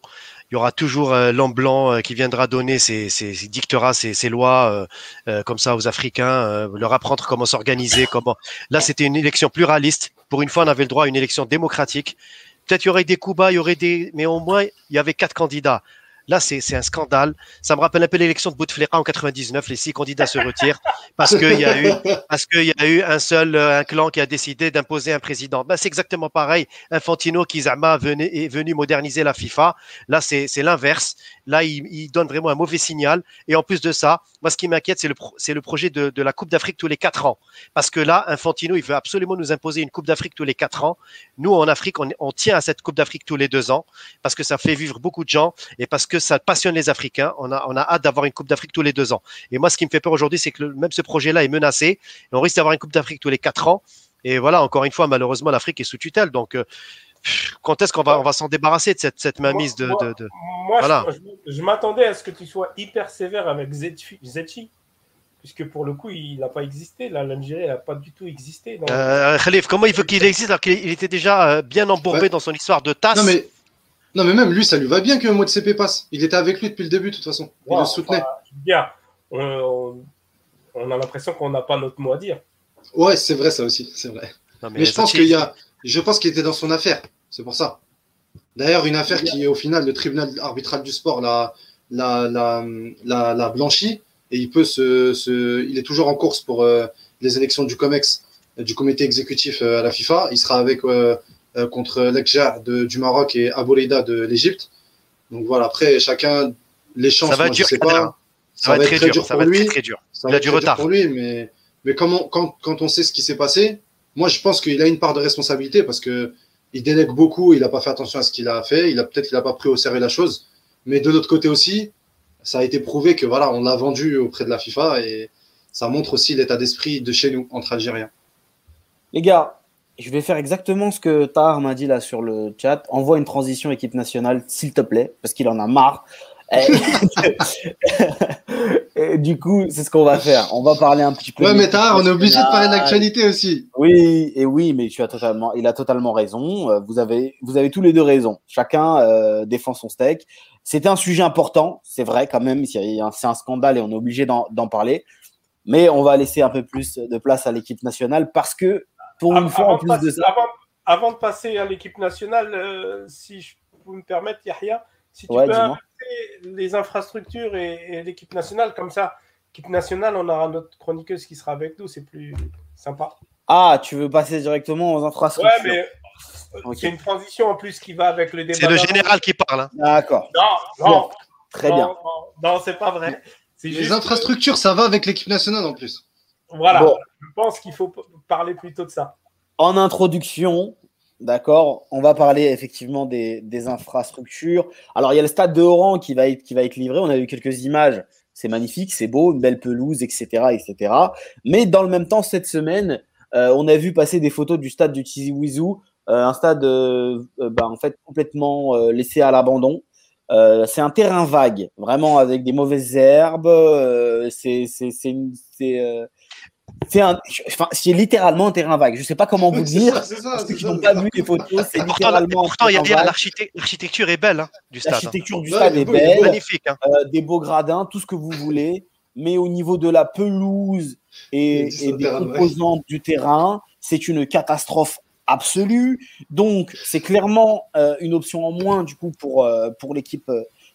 il y aura toujours euh, l'homme blanc euh, qui viendra donner ses, ses, ses dictera ses, lois euh, comme ça aux Africains, leur apprendre comment s'organiser, comment. Là, c'était une élection pluraliste. Pour une fois, on avait le droit à une élection démocratique. Peut-être y aurait des coups bas, il y aurait des, mais au moins il y avait quatre candidats. Là, c'est un scandale. Ça me rappelle un peu l'élection de Bouteflika en 99. Les six candidats se retirent parce qu'il y a eu, y a eu un seul, euh, clan qui a décidé d'imposer un président. Ben, c'est exactement pareil. Infantino qui est venu moderniser la FIFA. Là, c'est l'inverse. Là, il, donne vraiment un mauvais signal. Et en plus de ça, moi, ce qui m'inquiète, c'est le, c'est le projet de, de la Coupe d'Afrique tous les quatre ans. Parce que là, Infantino, il veut absolument nous imposer une Coupe d'Afrique tous les quatre ans. Nous, en Afrique, on, on tient à cette Coupe d'Afrique tous les deux ans parce que ça fait vivre beaucoup de gens et parce que ça passionne les Africains. On a, on a hâte d'avoir une Coupe d'Afrique tous les deux ans. Et moi, ce qui me fait peur aujourd'hui, c'est que même ce projet-là est menacé. Et on risque d'avoir une Coupe d'Afrique tous les quatre ans. Et voilà, encore une fois, malheureusement, l'Afrique est sous tutelle. Donc, euh, quand est-ce qu'on va, on va s'en débarrasser de cette, cette mainmise de, moi, de, moi, voilà. je, je m'attendais à ce que tu sois hyper sévère avec Zetchi, puisque pour le coup, il n'a pas existé. L'Algérie n'a pas du tout existé. Donc... Euh, Khalif, comment il veut qu'il existe alors qu'il était déjà euh, bien embourbé ouais. dans son histoire de tasse? non mais, non, mais même lui, ça lui va bien que le mot de CP passe. Il était avec lui depuis le début, de toute façon. Il wow, le soutenait. Enfin, bien. On, on a l'impression qu'on n'a pas notre mot à dire. Ouais, c'est vrai, ça aussi. C'est vrai. Non, mais, mais je pense qu'il y a. Je pense qu'il était dans son affaire. C'est pour ça. D'ailleurs, une affaire qui, au final, le tribunal arbitral du sport l'a, l'a, l'a, l'a, l'a blanchi et il peut se, se, il est toujours en course pour euh, les élections du COMEX, du comité exécutif euh, à la FIFA. Il sera avec euh, contre l'Ekja du Maroc et Aboulida de l'Égypte. Donc voilà, après, chacun, les chances, ça va moi, dur, je sais pas. Ça, ça, va être très dur, pour va. Être très, très dur. Ça il a du retard. Pour lui, mais, mais comment, quand, quand on sait ce qui s'est passé, moi, je pense qu'il a une part de responsabilité parce que il délègue beaucoup, il n'a pas fait attention à ce qu'il a fait, il a peut-être qu'il n'a pas pris au sérieux la chose. Mais de l'autre côté aussi, ça a été prouvé que voilà, on l'a vendu auprès de la FIFA et ça montre aussi l'état d'esprit de chez nous entre Algériens. Les gars, je vais faire exactement ce que Tahar m'a dit là sur le chat. Envoie une transition équipe nationale, s'il te plaît, parce qu'il en a marre. Et du coup, c'est ce qu'on va faire. On va parler un petit peu. Ouais, mais tard, on est obligé de parler d'actualité aussi. Oui, et oui, mais tu as totalement, il a totalement raison. Euh, vous avez, vous avez tous les deux raison. Chacun euh, défend son steak. C'était un sujet important, c'est vrai quand même. C'est un scandale et on est obligé d'en parler. Mais on va laisser un peu plus de place à l'équipe nationale parce que pour une avant, fois, en plus passer, de ça. Avant, avant, de passer à l'équipe nationale, euh, si je peux me permettre, Yahya, si tu Ouais, peux les infrastructures et, et l'équipe nationale, comme ça, l'équipe nationale, on aura notre chroniqueuse qui sera avec nous, c'est plus sympa. Ah, tu veux passer directement aux infrastructures Ouais, mais Ok. c'est une transition en plus qui va avec le débat. C'est le général qui parle. Hein. D'accord. Non, non, Bon, Très non, bien. Non, non, c'est pas vrai. Les juste- infrastructures, ça va avec l'équipe nationale en plus. Voilà, Bon. je pense qu'il faut parler plutôt de ça. En introduction, d'accord, on va parler effectivement des, des infrastructures. Alors, il y a le stade de Oran qui va être, qui va être livré. On a eu quelques images. C'est magnifique, c'est beau, une belle pelouse, etc., etc. Mais dans le même temps, cette semaine, euh, on a vu passer des photos du stade du Tizi Ouzou, euh, un stade euh, euh, bah, en fait complètement laissé à l'abandon. Euh, c'est un terrain vague, vraiment avec des mauvaises herbes. euh, c'est euh, c'est un, enfin, c'est littéralement un terrain vague. Je sais pas comment vous dire. ça, c'est ça, Parce que c'est qui n'ont pas vu les photos, c'est pourtant, littéralement. l'architecture est belle hein, du stade. L'architecture du stade est belle. Magnifique. Hein. euh, des beaux gradins, tout ce que vous voulez. Mais au niveau de la pelouse et, des ouais. composantes du terrain, c'est une catastrophe absolue. Donc, c'est clairement euh, une option en moins, du coup, pour, euh, pour l'équipe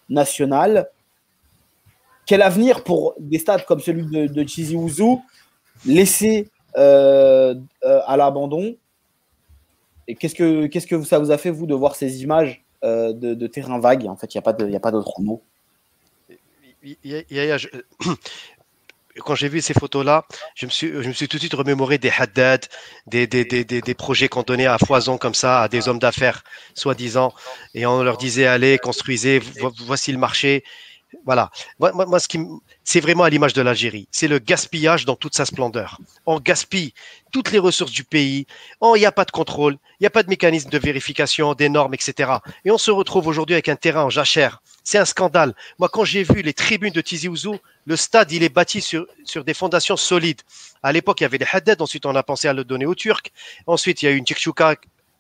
nationale. Quel avenir pour des stades comme celui de, de Chizi Ouzou, laissés à l'abandon Et qu'est-ce que, qu'est-ce que ça vous a fait, vous, de voir ces images de, de terrain vague? En fait, il n'y a pas d'autre mot. quand j'ai vu ces photos-là, je me suis, je me suis tout de suite remémoré des Haddad, des, des, des, des, projets qu'on donnait à foison comme ça à des hommes d'affaires, soi-disant, et on leur disait allez, construisez, voici le marché. Voilà. Moi, ce qui, c'est vraiment à l'image de l'Algérie. C'est le gaspillage dans toute sa splendeur. On gaspille toutes les ressources du pays. Oh, il n'y a pas de contrôle, il n'y a pas de mécanisme de vérification, des normes, etc. Et on se retrouve aujourd'hui avec un terrain en jachère. C'est un scandale. Moi, quand j'ai vu les tribunes de Tizi Ouzou, le stade, il est bâti sur, des fondations solides. À l'époque, il y avait les Haddad. Ensuite, on a pensé à le donner aux Turcs. Ensuite, il y a eu une Tchouka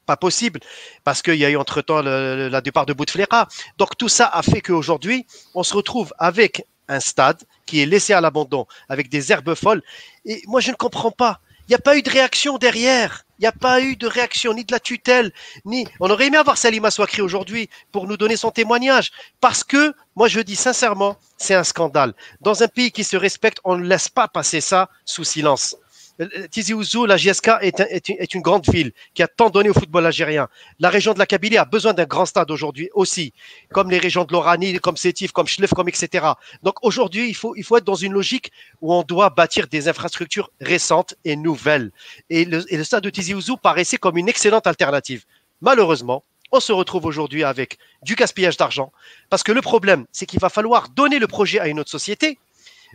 pas possible parce qu'il y a eu entre-temps la départ de Bouteflika. Donc tout ça a fait qu'aujourd'hui, on se retrouve avec un stade qui est laissé à l'abandon avec des herbes folles. Et moi, je ne comprends pas. Il n'y a pas eu de réaction derrière. Il n'y a pas eu de réaction, ni de la tutelle, ni. On aurait aimé avoir Salima Swakri aujourd'hui pour nous donner son témoignage. Parce que, moi, je dis sincèrement, c'est un scandale. Dans un pays qui se respecte, on ne laisse pas passer ça sous silence. Euh, Tizi Ouzou, la JSK est, une grande ville qui a tant donné au football algérien. La région de la Kabylie a besoin d'un grand stade aujourd'hui aussi, comme les régions de l'Oranie, comme Sétif, comme Schlef, comme etc. Donc aujourd'hui, il faut, il faut être dans une logique où on doit bâtir des infrastructures récentes et nouvelles. Et le, et le stade de Tizi Ouzou paraissait comme une excellente alternative. Malheureusement, on se retrouve aujourd'hui avec du gaspillage d'argent, parce que le problème, c'est qu'il va falloir donner le projet à une autre société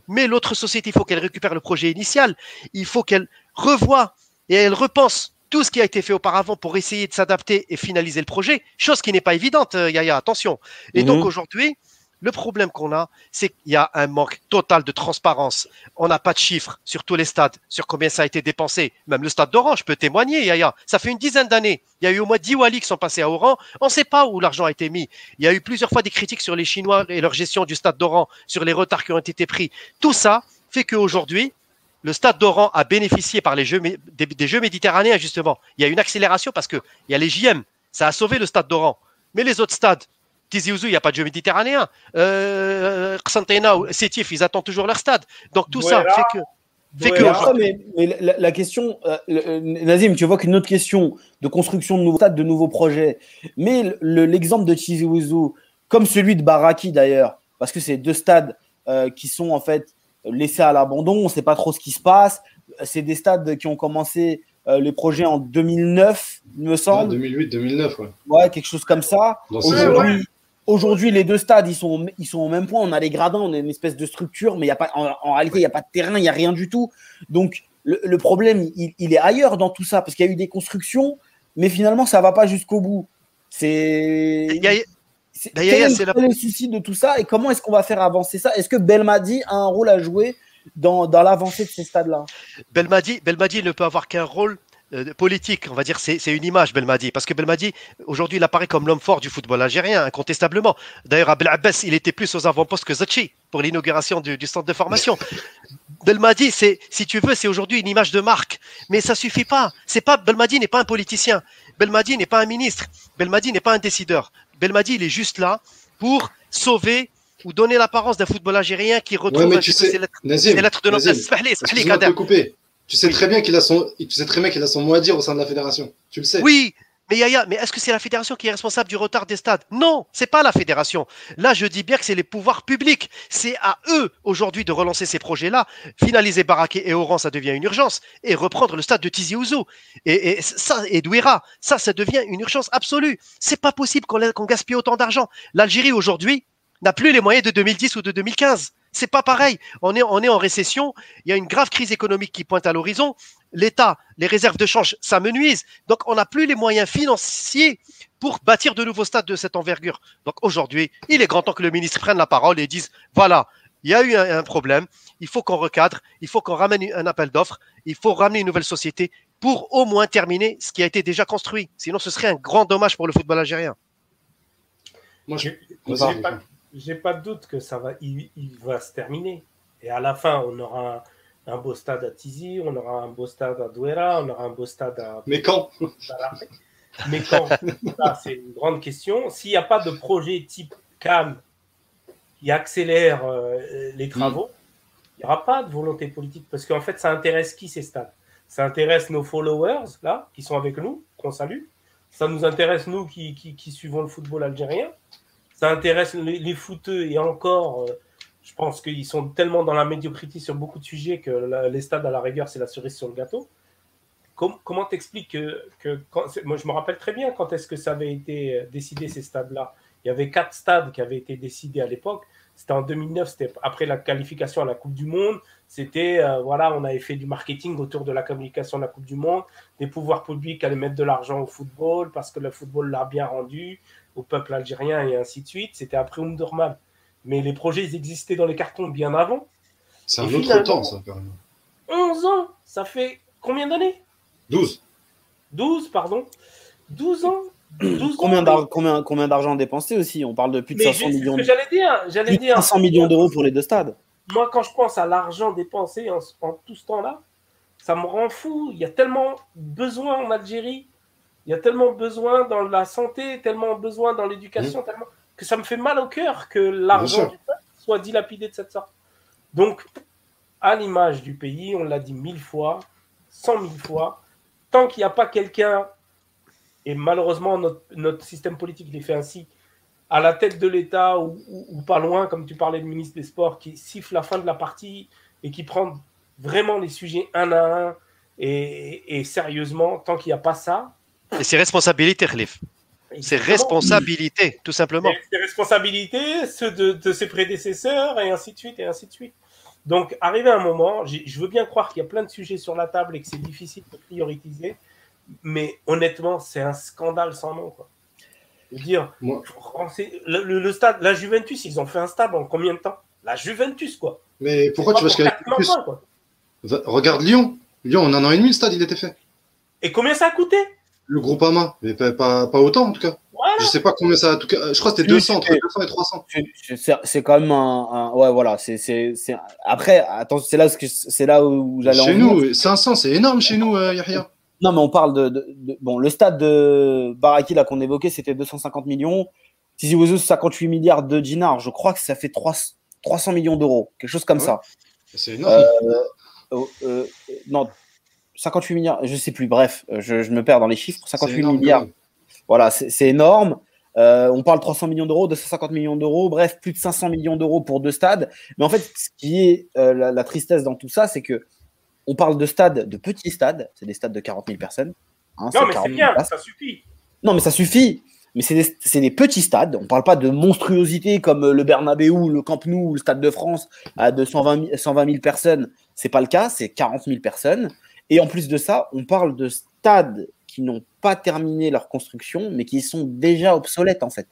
mais l'autre société, il faut qu'elle récupère le projet initial. Il faut qu'elle revoie et elle repense tout ce qui a été fait auparavant pour essayer de s'adapter et finaliser le projet, chose qui n'est pas évidente, euh, Yaya, attention. Et donc aujourd'hui, le problème qu'on a, c'est qu'il y a un manque total de transparence. On n'a pas de chiffres sur tous les stades, sur combien ça a été dépensé. Même le stade d'Orange peut témoigner, Yaya. Ça fait une dizaine d'années. Il y a eu au moins 10 Wally qui sont passés à Oran. On ne sait pas où l'argent a été mis. Il y a eu plusieurs fois des critiques sur les Chinois et leur gestion du stade d'Oran, sur les retards qui ont été pris. Tout ça fait qu'aujourd'hui, le stade d'Oran a bénéficié par les jeux, des, Jeux méditerranéens, justement. Il y a une accélération parce qu'il y a les JM. Ça a sauvé le stade d'Oran. Mais les autres stades, Tizi Ouzou, il n'y a pas de jeu méditerranéen. Euh, ou Sétif, ils attendent toujours leur stade. Donc tout ça fait que. Fait que mais, la, question, euh, euh, Nazim, tu vois qu'une autre question de construction de nouveaux stades, de nouveaux projets. Mais l'exemple de Tizi Ouzou, comme celui de Baraki d'ailleurs, parce que c'est deux stades euh, qui sont en fait laissés à l'abandon, on ne sait pas trop ce qui se passe. C'est des stades qui ont commencé euh, les projets en 2009, il me semble. 2008-2009, ouais. Ouais, quelque chose comme ça. Aujourd'hui, Aujourd'hui, les deux stades, ils sont, ils sont au même point. On a les gradins, on a une espèce de structure, mais y a pas, en, réalité, il n'y a pas de terrain, il n'y a rien du tout. Donc, le, problème, il, est ailleurs dans tout ça, parce qu'il y a eu des constructions, mais finalement, ça ne va pas jusqu'au bout. C'est. Quel est, le souci de tout ça et comment est-ce qu'on va faire avancer ça? Est-ce que Belmadi a un rôle à jouer dans, dans l'avancée de ces stades-là? Belmadi, Belmadi ne peut avoir qu'un rôle euh, politique, on va dire, c'est une image, Belmadi. Parce que Belmadi, aujourd'hui, il apparaît comme l'homme fort du football algérien, incontestablement. D'ailleurs, Abel Abbas, il était plus aux avant-postes que Zachi pour l'inauguration du, centre de formation. Belmadi, c'est, si tu veux, c'est aujourd'hui une image de marque. Mais ça suffit pas. C'est pas, Belmadi n'est pas un politicien. Belmadi n'est pas un ministre. Belmadi n'est pas un décideur. Belmadi, il est juste là pour sauver ou donner l'apparence d'un football algérien qui retrouve ouais, tu sais, lettres de noblesse. Tu sais très bien qu'il a son, tu sais très bien qu'il a son mot à dire au sein de la fédération. Tu le sais. Oui, mais Yaya, mais est-ce que c'est la fédération qui est responsable du retard des stades? Non, c'est pas la fédération. Là, je dis bien que c'est les pouvoirs publics. C'est à eux aujourd'hui de relancer ces projets-là. Finaliser Baraké et Oran, ça devient une urgence. Et reprendre le stade de Tizi Ouzou et, et, ça et Douira, ça, ça devient une urgence absolue. C'est pas possible qu'on gaspille autant d'argent. L'Algérie aujourd'hui n'a plus les moyens de 2010 ou de 2015. C'est pas pareil. On est, on est en récession. Il y a une grave crise économique qui pointe à l'horizon. L'État, les réserves de change s'amenuisent. Donc, on n'a plus les moyens financiers pour bâtir de nouveaux stades de cette envergure. Donc, aujourd'hui, il est grand temps que le ministre prenne la parole et dise, voilà, il y a eu un, problème. Il faut qu'on recadre. Il faut qu'on ramène un appel d'offres. Il faut ramener une nouvelle société pour au moins terminer ce qui a été déjà construit. Sinon, ce serait un grand dommage pour le football algérien. Moi, je, j'ai pas de doute que ça va, il, va se terminer. Et à la fin, on aura un beau stade à Tizi, on aura un beau stade à Douera, on aura un beau stade à. Mais quand? Mais quand? C'est une grande question. S'il n'y a pas de projet type CAM qui accélère euh, les travaux, il n'y aura pas de volonté politique. Parce qu'en fait, ça intéresse qui ces stades? Ça intéresse nos followers, là, qui sont avec nous, qu'on salue. Ça nous intéresse, nous, qui, qui, suivons le football algérien. Ça intéresse les, les et encore. Euh, je pense qu'ils sont tellement dans la médiocrité sur beaucoup de sujets que les stades, à la rigueur, c'est la cerise sur le gâteau. comment t'expliques que, que moi je me rappelle très bien quand est-ce que ça avait été décidé ces stades-là. Il y avait quatre stades qui avaient été décidés à l'époque. C'était en 2009, c'était après la qualification à la Coupe du Monde. C'était, euh, voilà, on avait fait du marketing autour de la communication de la Coupe du Monde. Les pouvoirs publics allaient mettre de l'argent au football parce que le football l'a bien rendu au peuple algérien et ainsi de suite. C'était après Umdurman mais les projets ils existaient dans les cartons bien avant. C'est un autre temps, ça, quand même. 11 ans, ça fait combien d'années? 12. 12, pardon. 12 ans. 12 combien, d'argent, combien, combien d'argent dépensé aussi? On parle de plus de 500 millions. J'allais dire, j'allais dire. 500 millions d'euros pour les deux stades. Moi, quand je pense à l'argent dépensé en, tout ce temps-là, ça me rend fou. Il y a tellement besoin en Algérie, il y a tellement besoin dans la santé, tellement besoin dans l'éducation, mmh. tellement que ça me fait mal au cœur que l'argent du peuple soit dilapidé de cette sorte. Donc, à l'image du pays, on l'a dit mille fois, cent mille fois, tant qu'il n'y a pas quelqu'un, et malheureusement notre, système politique il est fait ainsi, à la tête de l'État ou, pas loin, comme tu parlais de ministre des Sports, qui siffle la fin de la partie et qui prend vraiment les sujets un à un et, et sérieusement, tant qu'il n'y a pas ça. Et ses responsabilités, Khalif. C'est responsabilité, tout simplement. C'est responsabilité, ceux de, ses prédécesseurs, et ainsi de suite, et ainsi de suite. Donc, arrivé à un moment, je veux bien croire qu'il y a plein de sujets sur la table et que c'est difficile de prioriser, mais honnêtement, c'est un scandale sans nom. Quoi. Je veux dire, le, stade, la Juventus, ils ont fait un stade en combien de temps? La Juventus, quoi. Mais pourquoi tu vas que Regarde Lyon. Lyon, en un an et demi, le stade, il était fait. Et combien ça a coûté? Le groupe AMA, mais pas, pas, autant en tout cas. Je sais pas combien ça. En tout cas, je crois que c'était 200, entre 200 et 300. C'est quand même un, ouais voilà. C'est après attends c'est là c'est là où j'allais. Chez nous 500 c'est énorme chez nous euh, Yahya. Non mais on parle de, bon le stade de Baraki là qu'on évoquait c'était 250 millions. Tizi Ouzou 58 milliards de dinars. Je crois que ça fait 300 millions d'euros quelque chose comme ça. C'est énorme. Euh, euh, non 58 milliards, je sais plus, bref, euh, je, me perds dans les chiffres. 58 milliards, voilà, c'est énorme. Euh, on parle 300 millions d'euros, 250 millions d'euros, bref, plus de 500 millions d'euros pour deux stades. Mais en fait, ce qui est euh, la, tristesse dans tout ça, c'est que on parle de stades, de petits stades, c'est des stades de 40 000 personnes. Hein, non, mais c'est bien, ça suffit. Non, mais ça suffit. Mais c'est des, des, petits stades. On ne parle pas de monstruosité comme le Bernabeu, le Camp Nou, le Stade de France à 120 120 000 personnes. C'est pas le cas, c'est 40 000 personnes. Et en plus de ça, on parle de stades qui n'ont pas terminé leur construction, mais qui sont déjà obsolètes en fait.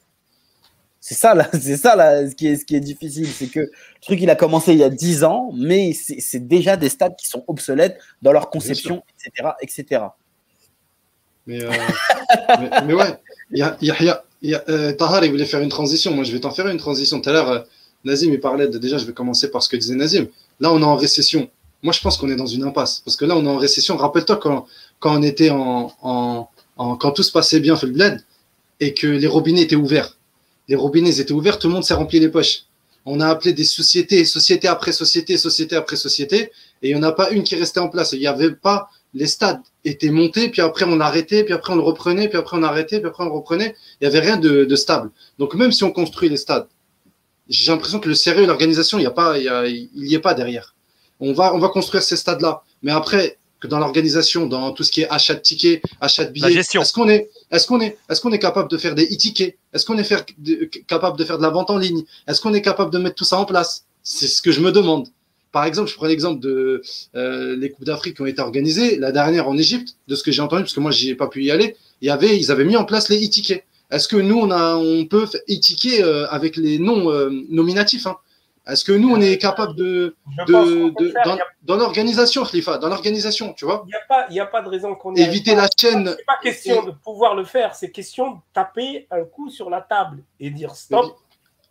C'est ça, là, c'est ça là, ce, qui est, ce qui est difficile. C'est que le truc, il a commencé il y a 10 ans, mais c'est déjà des stades qui sont obsolètes dans leur conception, etc. etc. Mais, euh, mais, ouais, il y a, y a, y a euh, Tahar, il voulait faire une transition. Moi, je vais t'en faire une transition. Tout à l'heure, euh, Nazim, il parlait de. Déjà, je vais commencer par ce que disait Nazim. Là, on est en récession. Moi, je pense qu'on est dans une impasse. Parce que là, on est en récession. Rappelle-toi quand, quand on était en, en, Quand tout se passait bien, fait le bled, et que les robinets étaient ouverts. Les robinets étaient ouverts, tout le monde s'est rempli les poches. On a appelé des sociétés, société après société, société après société, et il n'y en a pas une qui restait en place. Il n'y avait pas. Les stades étaient montés, puis après on arrêtait, puis après on le reprenait, puis après on arrêtait, puis après on reprenait. Il n'y avait rien de, stable. Donc même si on construit les stades, j'ai l'impression que le sérieux, l'organisation, il n'y a pas, il y, est pas derrière on va, on va construire ces stades-là. Mais après, que dans l'organisation, dans tout ce qui est achat de tickets, achat de billets, est-ce qu'on est, est-ce qu'on est, est-ce qu'on est capable de faire des e-tickets? Est-ce qu'on est faire, capable de faire de la vente en ligne? Est-ce qu'on est capable de mettre tout ça en place? C'est ce que je me demande. Par exemple, je prends l'exemple de euh, les coupes d'Afrique qui ont été organisées la dernière en Égypte, de ce que j'ai entendu, parce que moi j'y ai pas pu y aller. Il y avait, ils avaient mis en place les e-tickets. Est-ce que nous on a, on peut e-ticket euh, avec les noms euh, nominatifs hein? Est-ce que nous, on est capable de, dans, l'organisation, Khalifa, dans l'organisation, tu vois Il n'y a, pas, a pas de raison qu'on éviter la chaîne. C'est pas question de pouvoir le faire, c'est question de taper un coup sur la table et dire stop.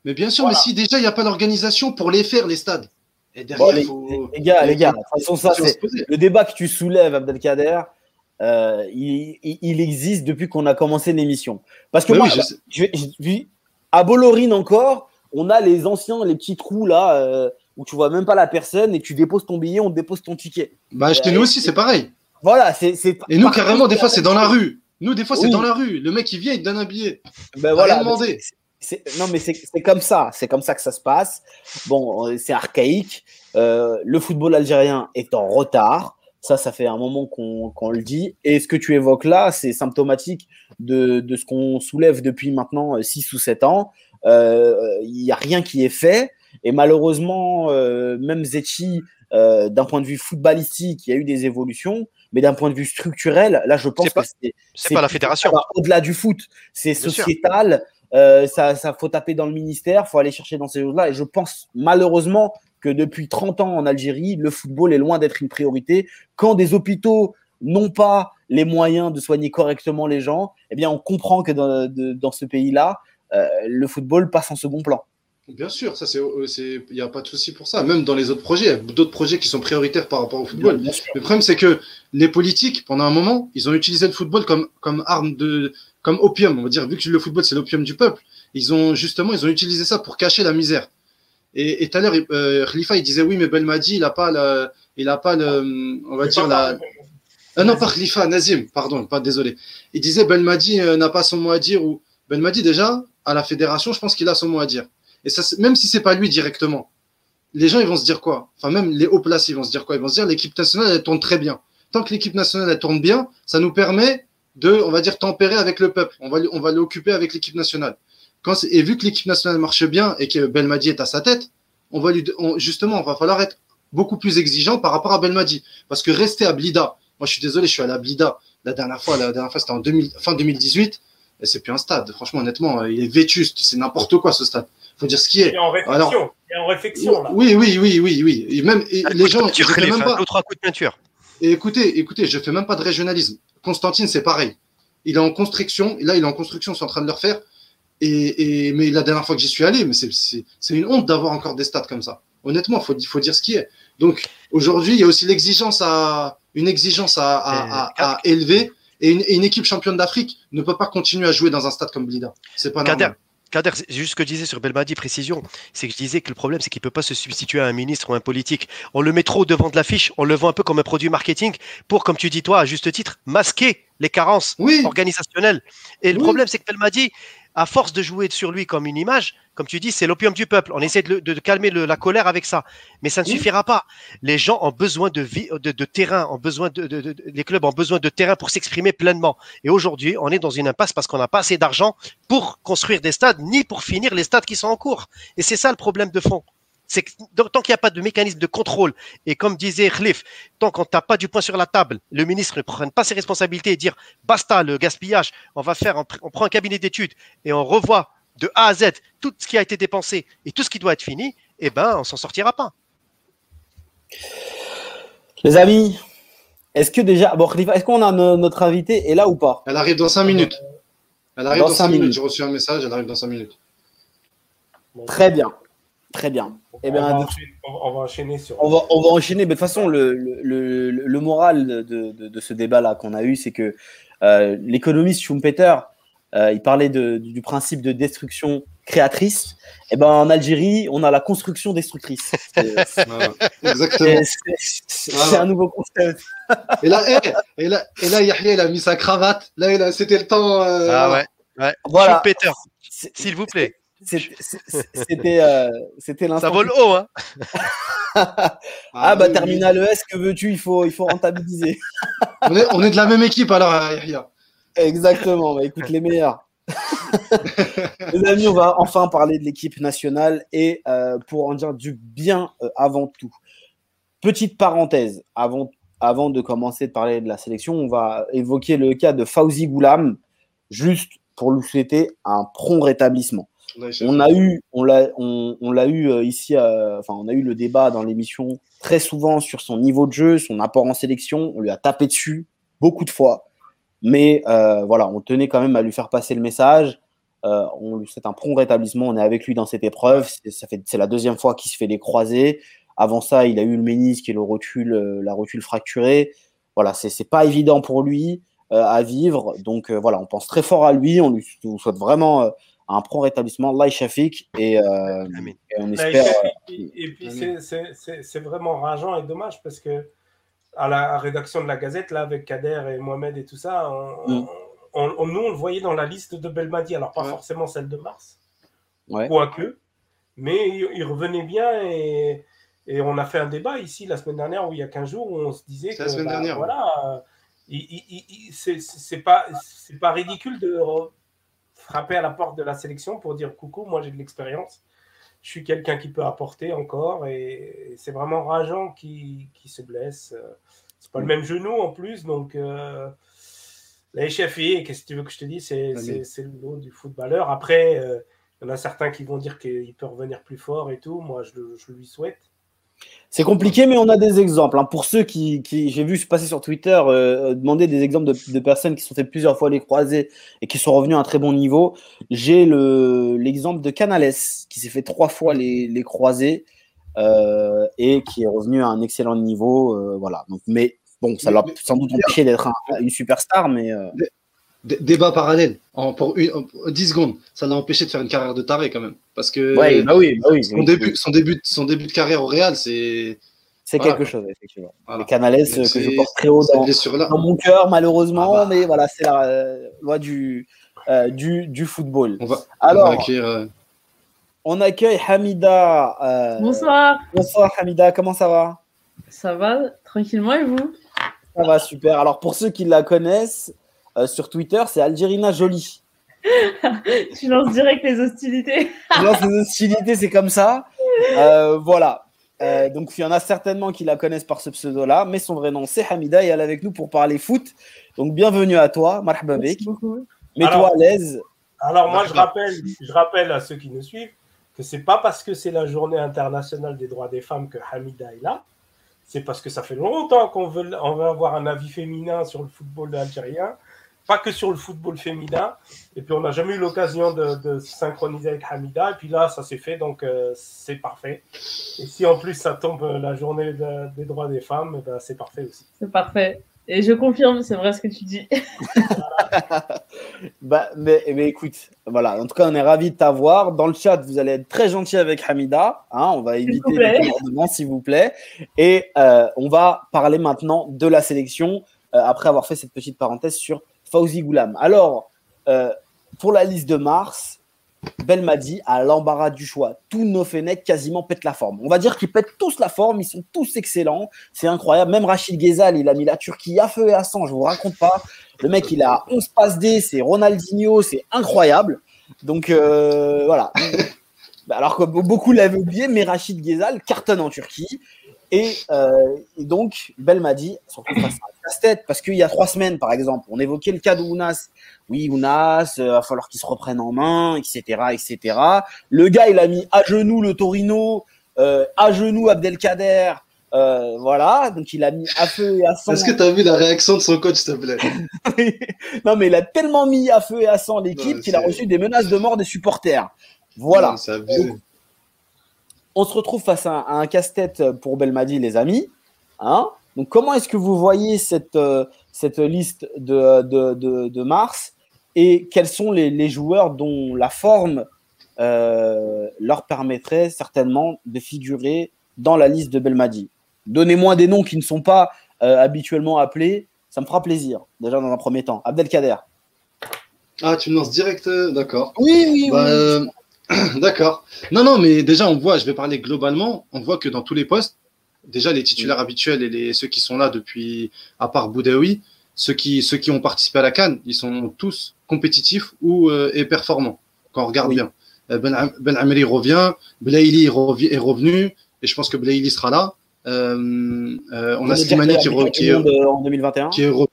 Mais, bien sûr, mais si déjà il n'y a pas d'organisation pour les faire, les stades, Et derrière, les, gars, les gars, de toute façon, ça, c'est le débat que tu soulèves, Abdelkader. Euh, il, existe depuis qu'on a commencé l'émission. Parce que moi, je, à Bollorine encore, on a les anciens, les petits trous là, euh, où tu vois même pas la personne et tu déposes ton billet, on dépose ton ticket. Bah, chez nous aussi, c'est pareil. Voilà, c'est. Et nous, carrément, des fois, c'est dans la rue. Nous, des fois, c'est dans la rue. Le mec, il vient, il te donne un billet. Ben voilà. non, mais c'est comme ça. C'est comme ça que ça se passe. Bon, euh, c'est archaïque. Euh, le football algérien est en retard. Ça, ça fait un moment qu'on le dit. Et ce que tu évoques là, c'est symptomatique de, de ce qu'on soulève depuis maintenant 6 ou 7 ans. Euh, il n'y a rien qui est fait. Et malheureusement, même Zetchi, d'un point de vue footballistique, il y a eu des évolutions. Mais d'un point de vue structurel, là, je pense que c'est pas la fédération. Au-delà du foot, c'est sociétal. Euh, ça, ça faut taper dans le ministère, faut aller chercher dans ces choses-là. Et je pense malheureusement que depuis 30 ans en Algérie, le football est loin d'être une priorité. Quand des hôpitaux n'ont pas les moyens de soigner correctement les gens, eh bien, on comprend que dans, dans ce pays-là, euh, le football passe en second plan. Bien sûr, ça c'est, euh, il n'y a pas de souci pour ça. Même dans les autres projets, il y a d'autres projets qui sont prioritaires par rapport au football. le problème, c'est que les politiques, pendant un moment, ils ont utilisé le football comme, comme arme de, comme opium. On va dire, vu que le football c'est l'opium du peuple, ils ont justement, ils ont utilisé ça pour cacher la misère. Et, tout à l'heure, euh, Khalifa, il disait oui, mais Belmadi, il a pas le, il a pas le, on va dire la. Ah non, pas Khalifa, Nazim, pardon, pas désolé. Il disait Belmadi euh, n'a pas son mot à dire ou Belmadi déjà à la fédération, je pense qu'il a son mot à dire. Et même si c'est pas lui directement, les gens ils vont se dire quoi? Enfin même les hauts places ils vont se dire quoi? Ils vont se dire l'équipe nationale elle tourne très bien. Tant que l'équipe nationale elle tourne bien, ça nous permet de, on va dire, tempérer avec le peuple. On va, on va l'occuper avec l'équipe nationale. Quand et vu que l'équipe nationale marche bien et que Belmadi est à sa tête, on va lui, justement, on va falloir être beaucoup plus exigeant par rapport à Belmadi. Parce que rester à Blida, moi je suis désolé, je suis allé à Blida la dernière fois, la dernière fois c'était en 2000, fin 2018, et c'est plus un stade. Franchement, honnêtement, il est vétuste, c'est n'importe quoi ce stade faut dire ce qui est. en réflexion. Alors, en réflexion là. Oui, oui, oui, oui, oui. Et même les gens. Tu fais même pas. Deux, coups de peinture. Et écoutez, écoutez, je fais même pas de régionalisme. Constantine, c'est pareil. Il est en construction. Et là, il est en construction. C'est en train de le refaire. Et, et, mais la dernière fois que j'y suis allé, mais c'est une honte d'avoir encore des stats comme ça. Honnêtement, faut, faut dire ce qui est. Donc aujourd'hui, il y a aussi l'exigence à une exigence à, à, à, élever. Et une, une, équipe championne d'Afrique ne peut pas continuer à jouer dans un stade comme Blida. C'est pas normal. Kader, c'est juste ce que je disais sur Belmadi, précision, c'est que je disais que le problème, c'est qu'il ne peut pas se substituer à un ministre ou un politique. On le met trop devant de l'affiche, on le vend un peu comme un produit marketing pour, comme tu dis toi, à juste titre, masquer les carences organisationnelles. Et le problème, c'est que Belmadi, à force de jouer sur lui comme une image, comme tu dis, c'est l'opium du peuple. On essaie de, calmer la colère avec ça. Mais ça ne suffira pas. Les gens ont besoin de, vie, de, terrain, ont besoin de, les clubs ont besoin de terrain pour s'exprimer pleinement. Et aujourd'hui, on est dans une impasse parce qu'on n'a pas assez d'argent pour construire des stades, ni pour finir les stades qui sont en cours. Et c'est ça le problème de fond c'est que tant qu'il n'y a pas de mécanisme de contrôle, et comme disait Khlif, tant qu'on tape pas du poing sur la table, le ministre ne prenne pas ses responsabilités et dire basta le gaspillage, on va faire, on prend un cabinet d'études et on revoit de A à Z tout ce qui a été dépensé et tout ce qui doit être fini, eh ben on s'en sortira pas. Les amis, est-ce que déjà, bon, est-ce qu'on a notre invité est là ou pas? Elle arrive dans 5 minutes. Elle arrive dans 5 minutes. J'ai reçu un message, elle arrive dans 5 minutes. Très bien. Très bien. Eh ben, on, va enchaîner, sur. On va, on va enchaîner. Mais de toute façon, le, le, le, moral de, de, de ce débat-là qu'on a eu, c'est que euh, l'économiste Schumpeter, euh, il parlait de, du principe de destruction créatrice. Et eh ben en Algérie, on a la construction destructrice. Exactement. C'est un nouveau concept. et là, et, là, et là, Yahya, il a mis sa cravate. Là, c'était le temps. Euh, ah ouais. ouais. Voilà. Schumpeter, s'il vous plaît. C'était euh, c'était l'instant. Ça vole haut, hein Ah, bah Terminal ES, que veux-tu il faut, il faut rentabiliser. on, est, on est de la même équipe alors, Yahya. Exactement, bah, écoute les meilleurs. les amis, on va enfin parler de l'équipe nationale et euh, pour en dire du bien euh, avant tout. Petite parenthèse, avant, avant de commencer de parler de la sélection, on va évoquer le cas de Fauzi Goulam, juste pour lui souhaiter un prompt rétablissement. On a eu, on l'a, on, l'a eu euh, ici, enfin, on a eu le débat dans l'émission très souvent sur son niveau de jeu, son apport en sélection. On lui a tapé dessus beaucoup de fois, mais euh, voilà, on tenait quand même à lui faire passer le message. Euh, on lui souhaite un prompt rétablissement. On est avec lui dans cette épreuve. C'est, ça fait, c'est la deuxième fois qu'il se fait les croisés. Avant ça, il a eu le ménisque et le rotule, la rotule fracturée. Voilà, c'est pas évident pour lui à vivre. Donc voilà, on pense très fort à lui. On lui souhaite vraiment un prompt rétablissement. Allah Shafik et, et on espère. Et, puis c'est vraiment rageant et dommage parce que à la rédaction de la Gazette, là, avec Kader et Mohamed et tout ça, on, mm. nous, on le voyait dans la liste de Belmadi. Alors, pas forcément celle de mars, quoique, mais il, revenait bien et, et, on a fait un débat ici la semaine dernière ou il y a 15 jours où on se disait que, la semaine bah, dernière, voilà, c'est pas, pas ridicule de frapper à la porte de la sélection pour dire coucou, moi j'ai de l'expérience je suis quelqu'un qui peut apporter encore et c'est vraiment rageant qui, qui se blesse. C'est pas le même genou en plus, donc euh, la HFI, qu'est-ce que tu veux que je te dise, c'est le lot du footballeur. Après, euh, il y en a certains qui vont dire qu'il peut revenir plus fort et tout. Moi, je, je lui souhaite. C'est compliqué, mais on a des exemples. Hein. Pour ceux qui, j'ai vu se passer sur Twitter, euh, demander des exemples de, personnes qui sont fait plusieurs fois les croisés et qui sont revenus à un très bon niveau, j'ai l'exemple de Canales qui s'est fait trois fois les, les croisés euh, et qui est revenu à un excellent niveau. Euh, voilà. Donc, mais bon, ça l'a sans doute empêché d'être une superstar, mais débat parallèle en, pour, une, 10 secondes. Ça l'a empêché de faire une carrière de taré quand même. Parce que bah oui, bah oui, son, début, son, début, son début de carrière au Real, c'est. C'est quelque chose, effectivement. Les Canales que je porte très haut dans, mon cœur, malheureusement, ah bah. mais voilà, c'est la euh, loi du, euh, du, du, football. On va, Alors, on, accueillir, euh, on accueille Hamida. bonsoir. Bonsoir Hamida, comment ça va? Ça va, tranquillement, et vous? Ça va, super. Alors, pour ceux qui la connaissent, euh, sur Twitter, c'est Algerina Jolie. tu lances direct les hostilités. Je lance les hostilités, c'est comme ça. Euh, voilà. Euh, donc, il y en a certainement qui la connaissent par ce pseudo-là, mais son vrai nom, c'est Hamida et elle est avec nous pour parler foot. Donc, bienvenue à toi, marhaba Mets-toi à l'aise. Alors, moi, je rappelle, je rappelle à ceux qui nous suivent que c'est pas parce que c'est la journée internationale des droits des femmes que Hamida est là. C'est parce que ça fait longtemps qu'on veut, on veut avoir un avis féminin sur le football algérien pas que sur le football féminin. Et puis, on n'a jamais eu l'occasion de, synchroniser avec Hamida. Et puis là, ça s'est fait, donc euh, c'est parfait. Et si en plus ça tombe euh, la journée des droits des femmes, eh ben, c'est parfait aussi. C'est parfait. Et je confirme, c'est vrai ce que tu dis. bah, mais, mais, écoute, voilà. En tout cas, on est ravis de t'avoir. Dans le chat, vous allez être très gentil avec Hamida. Hein, on va éviter les débordements, s'il vous plaît. Et euh, on va parler maintenant de la sélection, après avoir fait cette petite parenthèse sur Fauzi Goulam. Alors, euh, pour la liste de mars, Belmadi a l'embarras du choix. Tous nos Fenech quasiment pètent la forme. On va dire qu'ils pètent tous la forme, ils sont tous excellents. C'est incroyable. Même Rachid Ghezal, il a mis la Turquie à feu et à sang, je vous raconte pas. Le mec, il a 11 passes D, c'est Ronaldinho, c'est incroyable. Donc euh, voilà. Alors que beaucoup l'avaient oublié, mais Rachid Ghezal cartonne en Turquie. Et, euh, et, donc, Belmadi se retrouve face à un casse-tête parce qu'il y a trois semaines, par exemple, on évoquait le cas de Ounas. Oui, Ounas, il euh, va falloir qu'il se reprenne en main, etc., etc. Le gars, il a mis à genoux le Torino, euh, à genoux Abdelkader. Euh, voilà, donc il a mis à feu et à sang. Est-ce que tu as vu la réaction de son coach, s'il te plaît? Non, mais il a tellement mis à feu et à sang l'équipe qu'il a reçu des menaces de mort des supporters. Voilà. Non, on se retrouve face à un, casse-tête pour Belmadi, les amis. Hein Donc, comment est-ce que vous voyez cette, euh, cette liste de, de, mars et quels sont les, joueurs dont la forme euh, leur permettrait certainement de figurer dans la liste de Belmadi? Donnez-moi des noms qui ne sont pas euh, habituellement appelés, ça me fera plaisir, déjà dans un premier temps. Abdelkader. Ah, tu me lances direct, d'accord. Oui, oui, oui. D'accord. Non, non, mais déjà, on voit, je vais parler globalement, on voit que dans tous les postes, déjà les titulaires habituels et les, ceux qui sont là depuis, à part Boudaoui, ceux qui, ceux qui ont participé à la Cannes, ils sont tous compétitifs ou euh, et performants, quand on regarde bien. Euh, ben, ben Amri revient, Blaili est revenu, et je pense que Blaili sera là. Euh, on a Slimani qui, qui, est, en 2021. qui est revenu.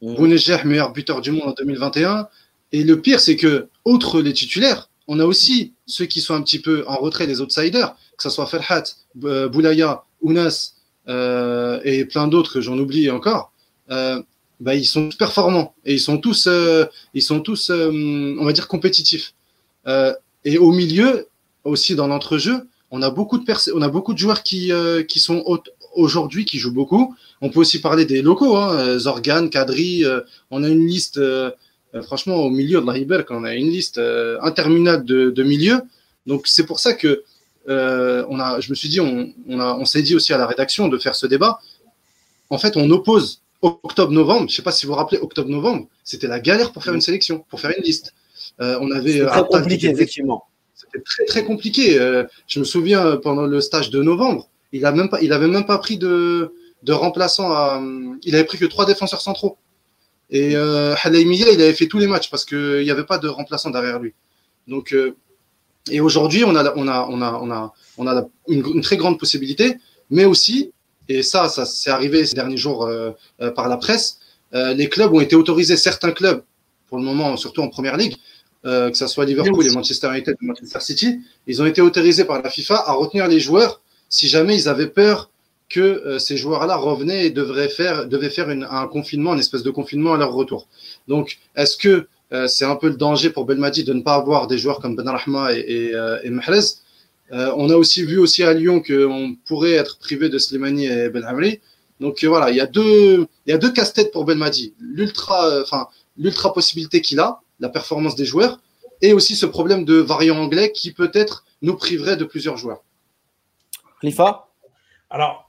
Mmh. meilleur buteur du monde en 2021. Et le pire, c'est que, outre les titulaires, on a aussi ceux qui sont un petit peu en retrait des outsiders, que ce soit Ferhat, Boulaya, Ounas euh, et plein d'autres que j'en oublie encore. Euh, bah, ils sont performants et ils sont tous, euh, ils sont tous, on va dire compétitifs. et au milieu, aussi dans l'entrejeu, on a beaucoup de on a beaucoup de joueurs qui, euh, qui sont aujourd'hui, qui jouent beaucoup. On peut aussi parler des locaux, hein, Zorgan, Kadri. on a une liste, franchement, au milieu de la Riber, on a une liste interminable de, de milieux. Donc c'est pour ça que on a, je me suis dit, on, on, s'est dit aussi à la rédaction de faire ce débat. En fait, on oppose octobre-novembre. Je ne sais pas si vous vous rappelez, octobre-novembre, c'était la galère pour faire une sélection, pour faire une liste. on avait très compliqué, effectivement. C'était très très compliqué. Euh, je me souviens euh, pendant le stage de novembre, il a même pas, il avait même pas pris de, de remplaçant. À, il avait pris que trois défenseurs centraux. Et euh, il avait fait tous les matchs parce qu'il n'y avait pas de remplaçant derrière lui. Donc, euh, et aujourd'hui, on a, on a, on a, on a, on a une, très grande possibilité, mais aussi, et ça, ça s'est arrivé ces derniers jours par la presse, les clubs ont été autorisés, certains clubs, pour le moment, surtout en première ligue, euh, que ce soit Liverpool et Manchester United Manchester City, ils ont été autorisés par la FIFA à retenir les joueurs si jamais ils avaient peur que euh, ces joueurs-là revenaient et devraient faire, devaient faire une, un confinement, une espèce de confinement à leur retour. Donc, est-ce que euh, c'est un peu le danger pour Belmadi de ne pas avoir des joueurs comme Benrahma et, et, et Mahrez? On a aussi vu aussi à Lyon qu'on pourrait être privé de Slimani et Benhamri. Donc voilà, il y a deux, il y a deux casse-têtes pour Belmadi. L'ultra, enfin, l'ultra possibilité qu'il a, la performance des joueurs, et aussi ce problème de variant anglais qui peut-être nous priverait de plusieurs joueurs. Khalifa? Alors,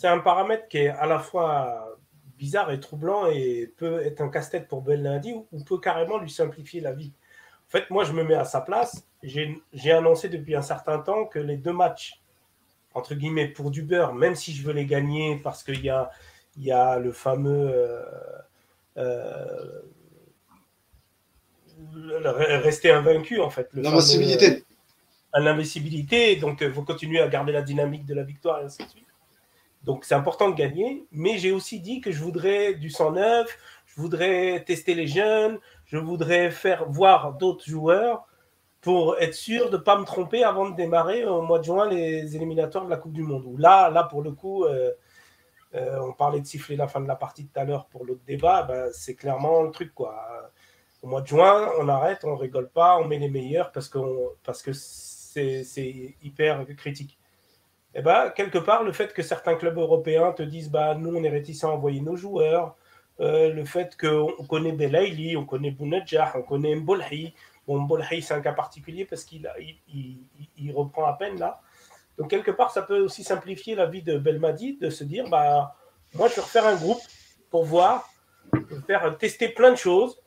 c'est un paramètre qui est à la fois bizarre et troublant et peut être un casse-tête pour Ben Lundi ou peut carrément lui simplifier la vie. En fait, moi, je me mets à sa place. J'ai annoncé depuis un certain temps que les deux matchs, entre guillemets, pour du beurre, même si je veux les gagner parce qu'il y a, il y a le fameux euh, euh, rester invaincu, en fait. L'invincibilité. L'invincibilité, donc il faut continuer à garder la dynamique de la victoire et ainsi de suite. Donc c'est important de gagner, mais j'ai aussi dit que je voudrais du sang neuf, je voudrais tester les jeunes, je voudrais faire voir d'autres joueurs pour être sûr de ne pas me tromper avant de démarrer au mois de juin les éliminatoires de la Coupe du Monde. Là, là pour le coup, euh, euh, on parlait de siffler la fin de la partie tout à l'heure pour l'autre débat, ben, c'est clairement le truc. quoi au mois de juin, on arrête, on rigole pas, on met les meilleurs parce, parce que c'est hyper critique. Eh ben, quelque part, le fait que certains clubs européens te disent bah, nous, on est réticents à envoyer nos joueurs, euh, le fait qu'on connaît Belaïli, on connaît Bounedjah, on connaît Mbolhi. Bon, Mbolhi, c'est un cas particulier parce qu'il il, reprend à peine là. Donc, quelque part, ça peut aussi simplifier la vie de Belmadi de se dire bah, moi, je vais refaire un groupe pour voir, faire tester plein de choses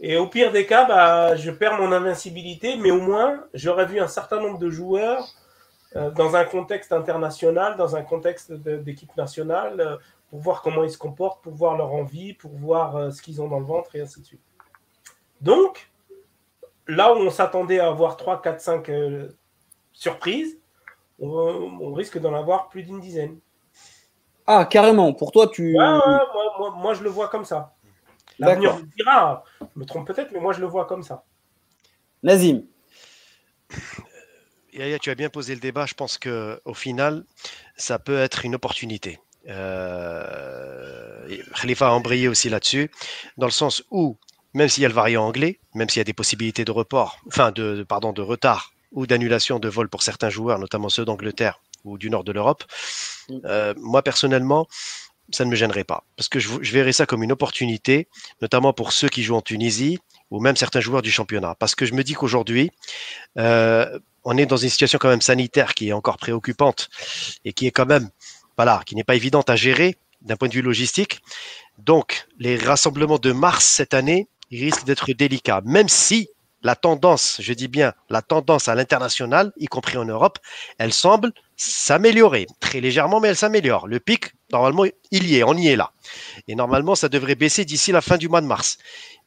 et au pire des cas, bah, je perds mon invincibilité, mais au moins, j'aurais vu un certain nombre de joueurs dans un contexte international, dans un contexte d'équipe nationale, euh, pour voir comment ils se comportent, pour voir leur envie, pour voir euh, ce qu'ils ont dans le ventre, et ainsi de suite. Donc, là où on s'attendait à avoir 3, 4, 5 surprises, on, risque d'en avoir plus d'une dizaine. Ah, carrément, pour toi, tu... moi, je le vois comme ça. L'avenir me dira, je me trompe peut-être, mais moi je le vois comme ça. Nazim. Yaya, tu as bien posé le débat. Je pense que au final, ça peut être une opportunité. Euh, Khalifa a embrayé aussi là-dessus, dans le sens où, même s'il y a le variant anglais, même s'il y a des possibilités de report, enfin de, pardon, de retard ou d'annulation de vol pour certains joueurs, notamment ceux d'Angleterre ou du nord de l'Europe, mm. euh, moi personnellement, ça ne me gênerait pas. Parce que je, verrais ça comme une opportunité, notamment pour ceux qui jouent en Tunisie ou même certains joueurs du championnat. Parce que je me dis qu'aujourd'hui, euh, on est dans une situation quand même sanitaire qui est encore préoccupante et qui est quand même, voilà, qui n'est pas évidente à gérer d'un point de vue logistique. Donc, les rassemblements de mars cette année, risquent d'être délicats, même si la tendance, je dis bien la tendance à l'international, y compris en Europe, elle semble s'améliorer très légèrement, mais elle s'améliore. Le pic, normalement, il y est, on y est là. Et normalement, ça devrait baisser d'ici la fin du mois de mars.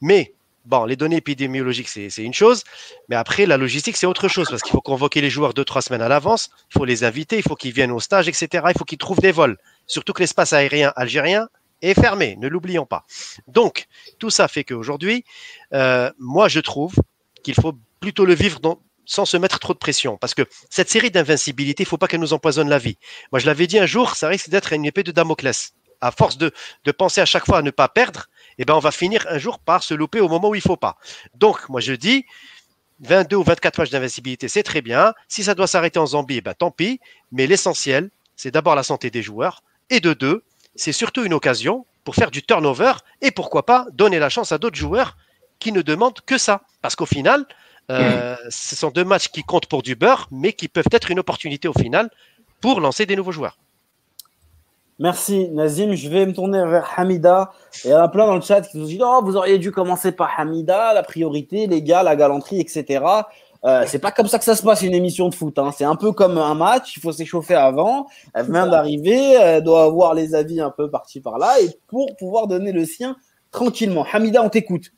Mais bon, les données épidémiologiques, c'est une chose, mais après, la logistique, c'est autre chose, parce qu'il faut convoquer les joueurs deux, trois semaines à l'avance, il faut les inviter, il faut qu'ils viennent au stage, etc. Il faut qu'ils trouvent des vols. Surtout que l'espace aérien algérien est fermé, ne l'oublions pas. Donc, tout ça fait qu'aujourd'hui, euh, moi, je trouve qu'il faut plutôt le vivre sans se mettre trop de pression. Parce que cette série d'invincibilité, il ne faut pas qu'elle nous empoisonne la vie. Moi, je l'avais dit un jour, ça risque d'être une épée de Damoclès. À force de, penser à chaque fois à ne pas perdre, eh ben, on va finir un jour par se louper au moment où il ne faut pas. Donc, moi, je dis, 22 ou 24 matchs d'invincibilité, c'est très bien. Si ça doit s'arrêter en Zambie, bah, tant pis. Mais l'essentiel, c'est d'abord la santé des joueurs. Et de deux, c'est surtout une occasion pour faire du turnover et pourquoi pas donner la chance à d'autres joueurs qui ne demandent que ça. Parce qu'au final, euh, ce sont deux matchs qui comptent pour du beurre, mais qui peuvent être une opportunité au final pour lancer des nouveaux joueurs. Merci Nazim. Je vais me tourner vers Hamida. Il y en a plein dans le chat qui nous disent Oh, vous auriez dû commencer par Hamida, la priorité, les gars, la galanterie, etc. Euh, c'est pas comme ça que ça se passe une émission de foot. Hein. C'est un peu comme un match. Il faut s'échauffer avant. Elle vient d'arriver. Elle doit avoir les avis un peu partis par là. Et pour pouvoir donner le sien tranquillement. Hamida, on t'écoute.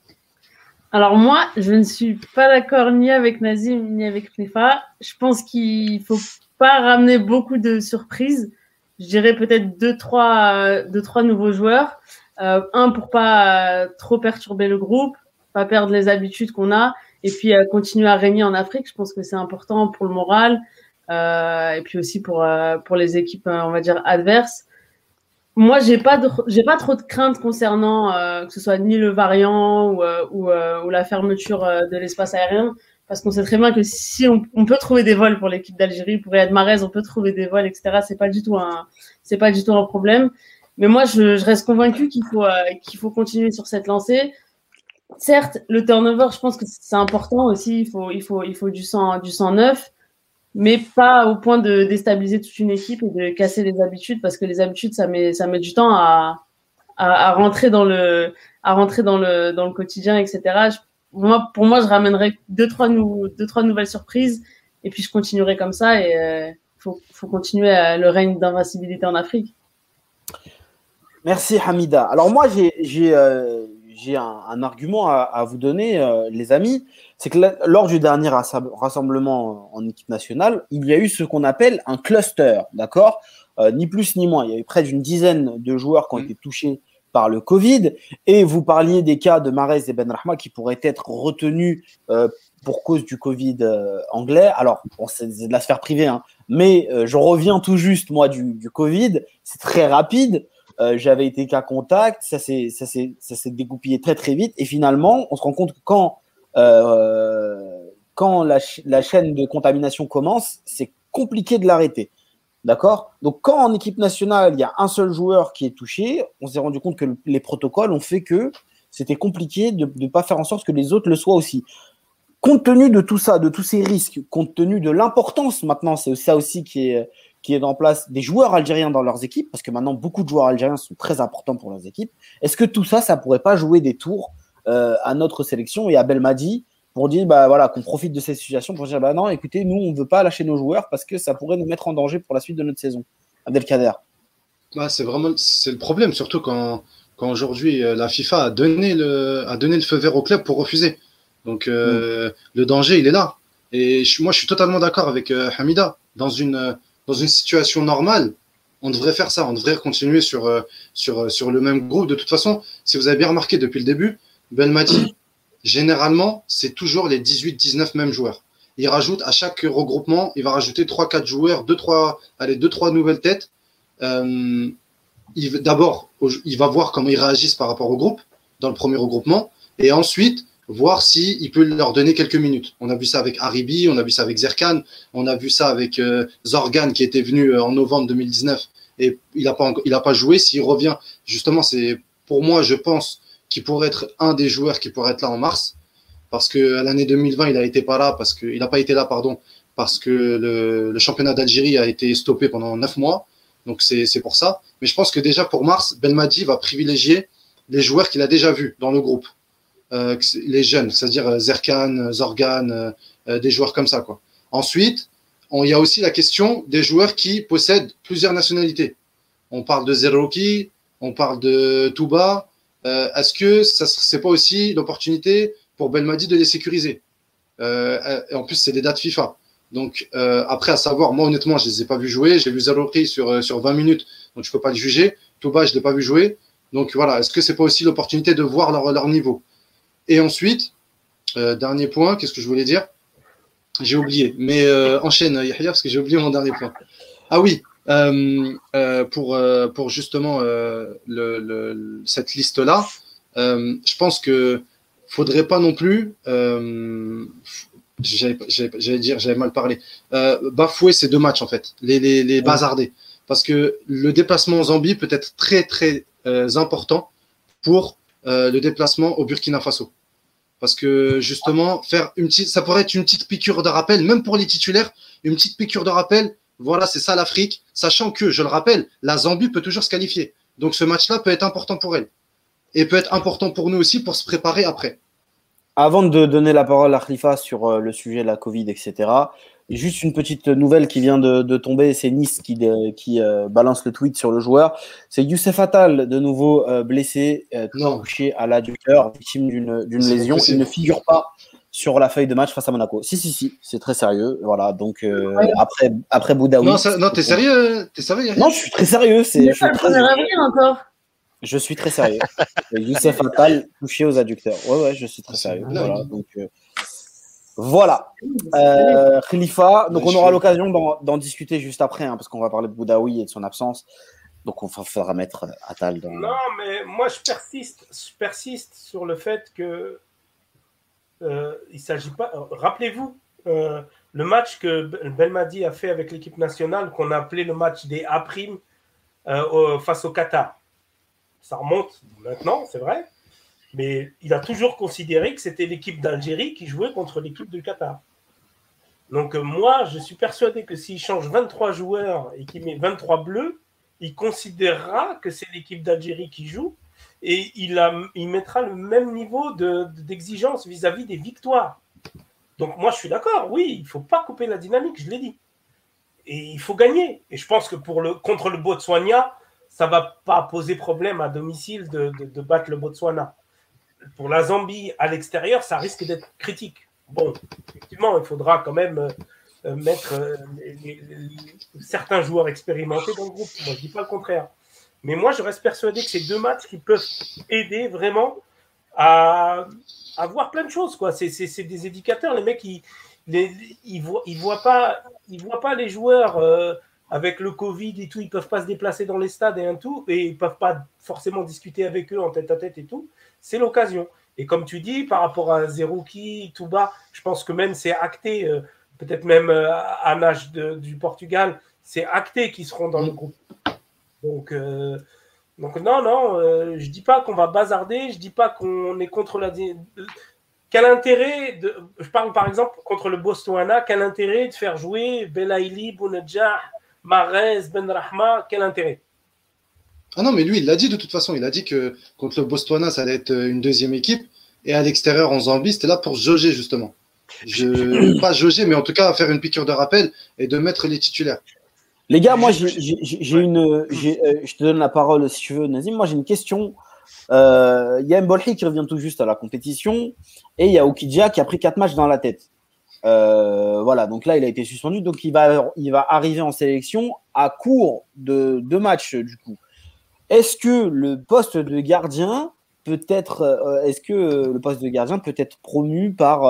Alors moi, je ne suis pas d'accord ni avec Nazim ni avec Knefa. Je pense qu'il faut pas ramener beaucoup de surprises. Je dirais peut-être deux trois, deux, trois nouveaux joueurs. Euh, un pour pas euh, trop perturber le groupe, pas perdre les habitudes qu'on a, et puis euh, continuer à régner en Afrique. Je pense que c'est important pour le moral et puis aussi pour pour les équipes, on va dire adverses moi, j'ai pas j'ai pas trop de craintes concernant que ce soit ni le variant ou, ou la fermeture de l'espace aérien, parce qu'on sait très bien que si on, peut trouver des vols pour l'équipe d'Algérie, pour Riyad Mahrez, on peut trouver des vols, etc. C'est pas du tout un c'est pas du tout un problème. Mais moi, je, je reste convaincu qu'il faut qu'il faut continuer sur cette lancée. Certes, le turnover, je pense que c'est important aussi. Il faut il faut il faut du sang du sang neuf mais pas au point de déstabiliser toute une équipe et de casser les habitudes parce que les habitudes ça met ça met du temps à, à rentrer dans le à rentrer dans le dans le quotidien etc moi pour moi je ramènerai deux trois nou deux trois nouvelles surprises et puis je continuerai comme ça et euh, faut faut continuer à, le règne d'invincibilité en Afrique merci Hamida alors moi j'ai euh, un, un, argument à, à vous donner euh, les amis c'est que lors du dernier rassemblement en équipe nationale, il y a eu ce qu'on appelle un cluster, d'accord? Euh, Ni plus ni moins. Il y a eu près d'une dizaine de joueurs qui ont mmh. été touchés par le Covid. Et vous parliez des cas de Marez et Ben Rahma qui pourraient être retenus euh, pour cause du Covid euh, anglais. Alors, c'est de la sphère privée, hein, mais euh, je reviens tout juste, moi, du, Covid. C'est très rapide. J'avais été cas contact, ça s'est dégoupillé très très vite. Et finalement, on se rend compte que quand quand la, la, chaîne de contamination commence, c'est compliqué de l'arrêter. D'accord? Donc, quand en équipe nationale, il y a un seul joueur qui est touché, on s'est rendu compte que les protocoles ont fait que c'était compliqué de ne pas faire en sorte que les autres le soient aussi. Compte tenu de tout ça, de tous ces risques, compte tenu de l'importance maintenant, c'est ça aussi qui est, qui est en place des joueurs algériens dans leurs équipes, parce que maintenant beaucoup de joueurs algériens sont très importants pour leurs équipes. Est-ce que tout ça, ça pourrait pas jouer des tours euh, à notre sélection et à Belmadi pour dire bah voilà qu'on profite de cette situation pour dire bah non écoutez nous on ne veut pas lâcher nos joueurs parce que ça pourrait nous mettre en danger pour la suite de notre saison. Abdelkader. Bah, c'est vraiment c'est le problème surtout quand quand aujourd'hui euh, la FIFA a donné le a donné le feu vert au club pour refuser. Donc euh, mm. le danger il est là. Et je, moi je suis totalement d'accord avec euh, Hamida dans une dans une situation normale on devrait faire ça, on devrait continuer sur, sur, sur le même groupe. De toute façon, si vous avez bien remarqué depuis le début, Belmadi, généralement, c'est toujours les 18-19 mêmes joueurs. Il rajoute à chaque regroupement, il va rajouter 3-4 joueurs, 2-3 allez, deux, trois nouvelles têtes. Euh, D'abord, il va voir comment ils réagissent par rapport au groupe, dans le premier regroupement, et ensuite, voir s'il il peut leur donner quelques minutes. On a vu ça avec Haribi, on a vu ça avec Zerkan, on a vu ça avec euh, Zorgan qui était venu euh, en novembre 2019 et il n'a pas, pas joué. S'il revient, justement, c'est pour moi, je pense, qui pourrait être un des joueurs qui pourrait être là en mars, parce que l'année 2020, il a été pas là, parce que il n'a pas été là, pardon, parce que le, championnat d'Algérie a été stoppé pendant neuf mois. Donc c'est pour ça. Mais je pense que déjà pour mars, Belmadi va privilégier les joueurs qu'il a déjà vus dans le groupe, euh, les jeunes, c'est-à-dire euh, Zerkan, Zorgan, euh, euh, des joueurs comme ça. Quoi. Ensuite, il y a aussi la question des joueurs qui possèdent plusieurs nationalités. On parle de Zerouki, on parle de Touba, euh, est-ce que ça c'est pas aussi l'opportunité pour Belmadi de les sécuriser? Euh, Et en plus, c'est des dates FIFA. Donc euh, après, à savoir, moi honnêtement, je les ai pas vus jouer. J'ai vu Zaloki sur sur 20 minutes, donc je peux pas les juger. Touba, je l'ai pas vu jouer. Donc voilà, est-ce que c'est pas aussi l'opportunité de voir leur, leur niveau? Et ensuite, dernier point, qu'est-ce que je voulais dire? J'ai oublié. Mais enchaîne Yahya parce que j'ai oublié mon dernier point. Ah oui, euh, euh, pour, euh, pour justement le, le, cette liste-là, je pense que faudrait pas non plus j'allais dire, j'avais mal parlé, euh, bafouer ces deux matchs en fait, les, les, les bazarder. Parce que le déplacement en Zambie peut être très très euh, important pour euh, le déplacement au Burkina Faso. Parce que justement, faire une petite, ça pourrait être une petite piqûre de rappel, même pour les titulaires, une petite piqûre de rappel. Voilà, c'est ça l'Afrique, sachant que, je le rappelle, la Zambie peut toujours se qualifier. Donc ce match-là peut être important pour elle. Et peut être important pour nous aussi pour se préparer après. Avant de donner la parole à Khalifa sur euh, le sujet de la Covid, etc., juste une petite nouvelle qui vient de, tomber, c'est Nice qui, qui euh, balance le tweet sur le joueur. C'est Youssef Attal, de nouveau euh, blessé, touché à l'adducteur, victime d'une lésion. Il ne figure pas sur la feuille de match face à Monaco. Si, si, si, c'est très sérieux. Voilà, donc après, après Boudaoui. Non, non t'es sérieux, es sérieux Non, je suis très sérieux. C'est, je, encore. Je suis très sérieux. Youssef Attal touché aux adducteurs. Ouais, ouais, je suis très sérieux. Voilà. Donc, euh, voilà. Euh, Khalifa, donc on aura l'occasion d'en discuter juste après, hein, parce qu'on va parler de Boudaoui et de son absence. Donc on faudra mettre Attal dans. Non, mais moi je persiste, je persiste sur le fait que euh, il s'agit pas. Rappelez-vous euh, le match que Belmadi a fait avec l'équipe nationale, qu'on a appelé le match des A' face au Qatar ça remonte maintenant, c'est vrai, mais il a toujours considéré que c'était l'équipe d'Algérie qui jouait contre l'équipe du Qatar. Donc euh, moi, je suis persuadé que s'il change 23 joueurs et qu'il met 23 bleus, il considérera que c'est l'équipe d'Algérie qui joue et il, mettra le même niveau d'exigence vis-à-vis des victoires. Donc moi, je suis d'accord, oui, il ne faut pas couper la dynamique, je l'ai dit. Et il faut gagner. Et je pense que pour le, contre le Botswana, ça va pas poser problème à domicile de, battre le Botswana. Pour la Zambie à l'extérieur, ça risque d'être critique. Bon, effectivement, il faudra quand même euh, mettre euh, certains joueurs expérimentés dans le groupe. Moi, je dis pas le contraire. Mais moi, je reste persuadé que c'est deux matchs qui peuvent aider vraiment à, à voir plein de choses. Quoi. C'est, des éducateurs. Les mecs, ils, ils, voient, ils voient pas, ils voient pas les joueurs. Euh, avec le Covid et tout, ils peuvent pas se déplacer dans les stades et un tout, et ils peuvent pas forcément discuter avec eux en tête à tête et tout. C'est l'occasion. Et comme tu dis, par rapport à Zerouki, Touba, je pense que même c'est acté, euh, peut-être même euh, à l'âge du Portugal, c'est acté qu'ils seront dans le groupe. Donc, euh, donc non, non, je dis pas qu'on va bazarder, je dis pas qu'on est contre la. Quel intérêt, de, je parle par exemple contre le Botswana, quel intérêt de faire jouer Belaïli, Bounedjah, Marez, Ben Rahma, quel intérêt? Ah non, mais lui, il l'a dit de toute façon. Il a dit que contre le Botswana, ça allait être une deuxième équipe. Et à l'extérieur, en Zambie, c'était là pour jauger, justement. Je, pas jauger, mais en tout cas faire une piqûre de rappel et de mettre les titulaires. Les gars, moi, j'ai une. Euh, je te donne la parole si tu veux, Nazim. Moi, j'ai une question. Euh, il y a Mbolhi qui revient tout juste à la compétition et il y a Okidja qui a pris quatre matchs dans la tête. Euh, voilà, donc là, il a été suspendu. Donc, il va, il va arriver en sélection à court de deux matchs, du coup. Est-ce que le poste de gardien peut être, est-ce que le poste de gardien peut être promu par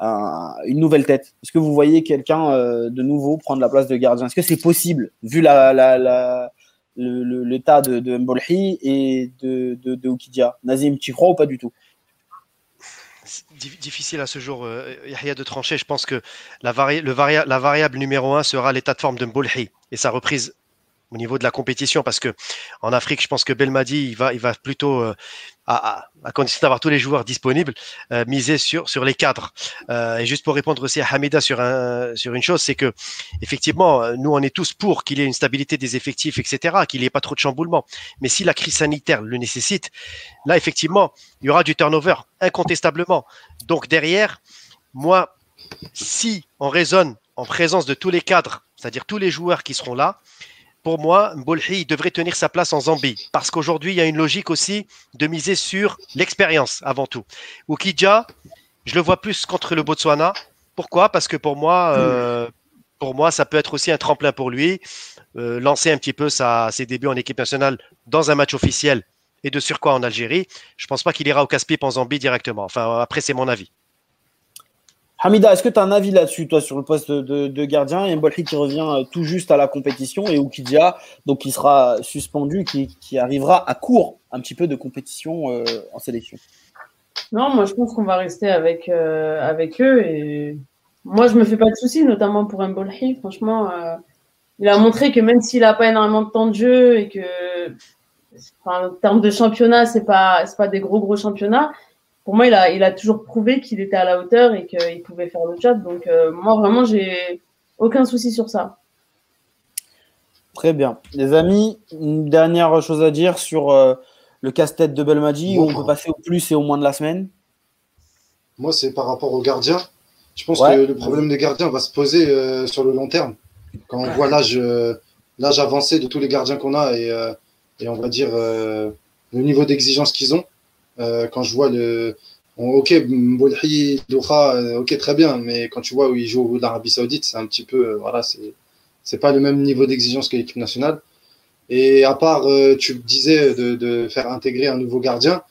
euh, une nouvelle tête. Est-ce que vous voyez quelqu'un de nouveau prendre la place de gardien? Est-ce que c'est possible, vu la, la, l'état de, de Mbolhi et de, de, de Nazim, tu crois ou pas du tout? Difficile à ce jour, euh, Yahya, de trancher. Je pense que la, la variable numéro un sera l'état de forme de Mbolhi et sa reprise au niveau de la compétition parce que en Afrique, je pense que Belmadi, il va, il va plutôt, euh, à, à, condition d'avoir tous les joueurs disponibles, euh, miser sur, sur les cadres. Euh, et juste pour répondre aussi à Hamida sur, un, sur une chose, c'est que effectivement, nous, on est tous pour qu'il y ait une stabilité des effectifs, etc., qu'il n'y ait pas trop de chamboulement. Mais si la crise sanitaire le nécessite, là, effectivement, il y aura du turnover, incontestablement. Donc derrière, moi, si on raisonne en présence de tous les cadres, c'est-à-dire tous les joueurs qui seront là, pour moi, Mbolhi devrait tenir sa place en Zambie. Parce qu'aujourd'hui, il y a une logique aussi de miser sur l'expérience avant tout. Ukidja, je le vois plus contre le Botswana. Pourquoi? Parce que pour moi, euh, pour moi, ça peut être aussi un tremplin pour lui. Euh, lancer un petit peu ses débuts en équipe nationale dans un match officiel et de surcroît en Algérie? Je ne pense pas qu'il ira au casse-pipe en Zambie directement. Enfin, après, c'est mon avis. Hamida, est-ce que tu as un avis là-dessus, toi, sur le poste de, gardien Et Mbolhi qui revient euh, tout juste à la compétition et Oukidia, donc qui sera suspendu, qui, arrivera à court un petit peu de compétition euh, en sélection? Non, moi je pense qu'on va rester avec, euh, avec eux et moi je me fais pas de soucis, notamment pour un Bolhi. Franchement, il a montré que même s'il a pas énormément de temps de jeu et que, en termes de championnat, c'est pas pas des gros gros championnats. Pour moi, il a il a toujours prouvé qu'il était à la hauteur et qu'il pouvait faire le job. Donc euh, moi vraiment j'ai aucun souci sur ça. Très bien. Les amis, une dernière chose à dire sur euh, le casse-tête de Belmadi où on peut passer au plus et au moins de la semaine Moi, c'est par rapport aux gardiens. Je pense que le problème des gardiens va se poser euh, sur le long terme. Quand on voit l'âge, l'âge avancé de tous les gardiens qu'on a et, et, on va dire le niveau d'exigence qu'ils ont, quand je vois le. ok, Mbolhi, Doha, ok, très bien, mais quand tu vois où ils jouent l'Arabie Saoudite, c'est un petit peu. voilà, c'est c'est pas le même niveau d'exigence que l'équipe nationale. Et à part, euh, tu disais de, faire intégrer un nouveau gardien,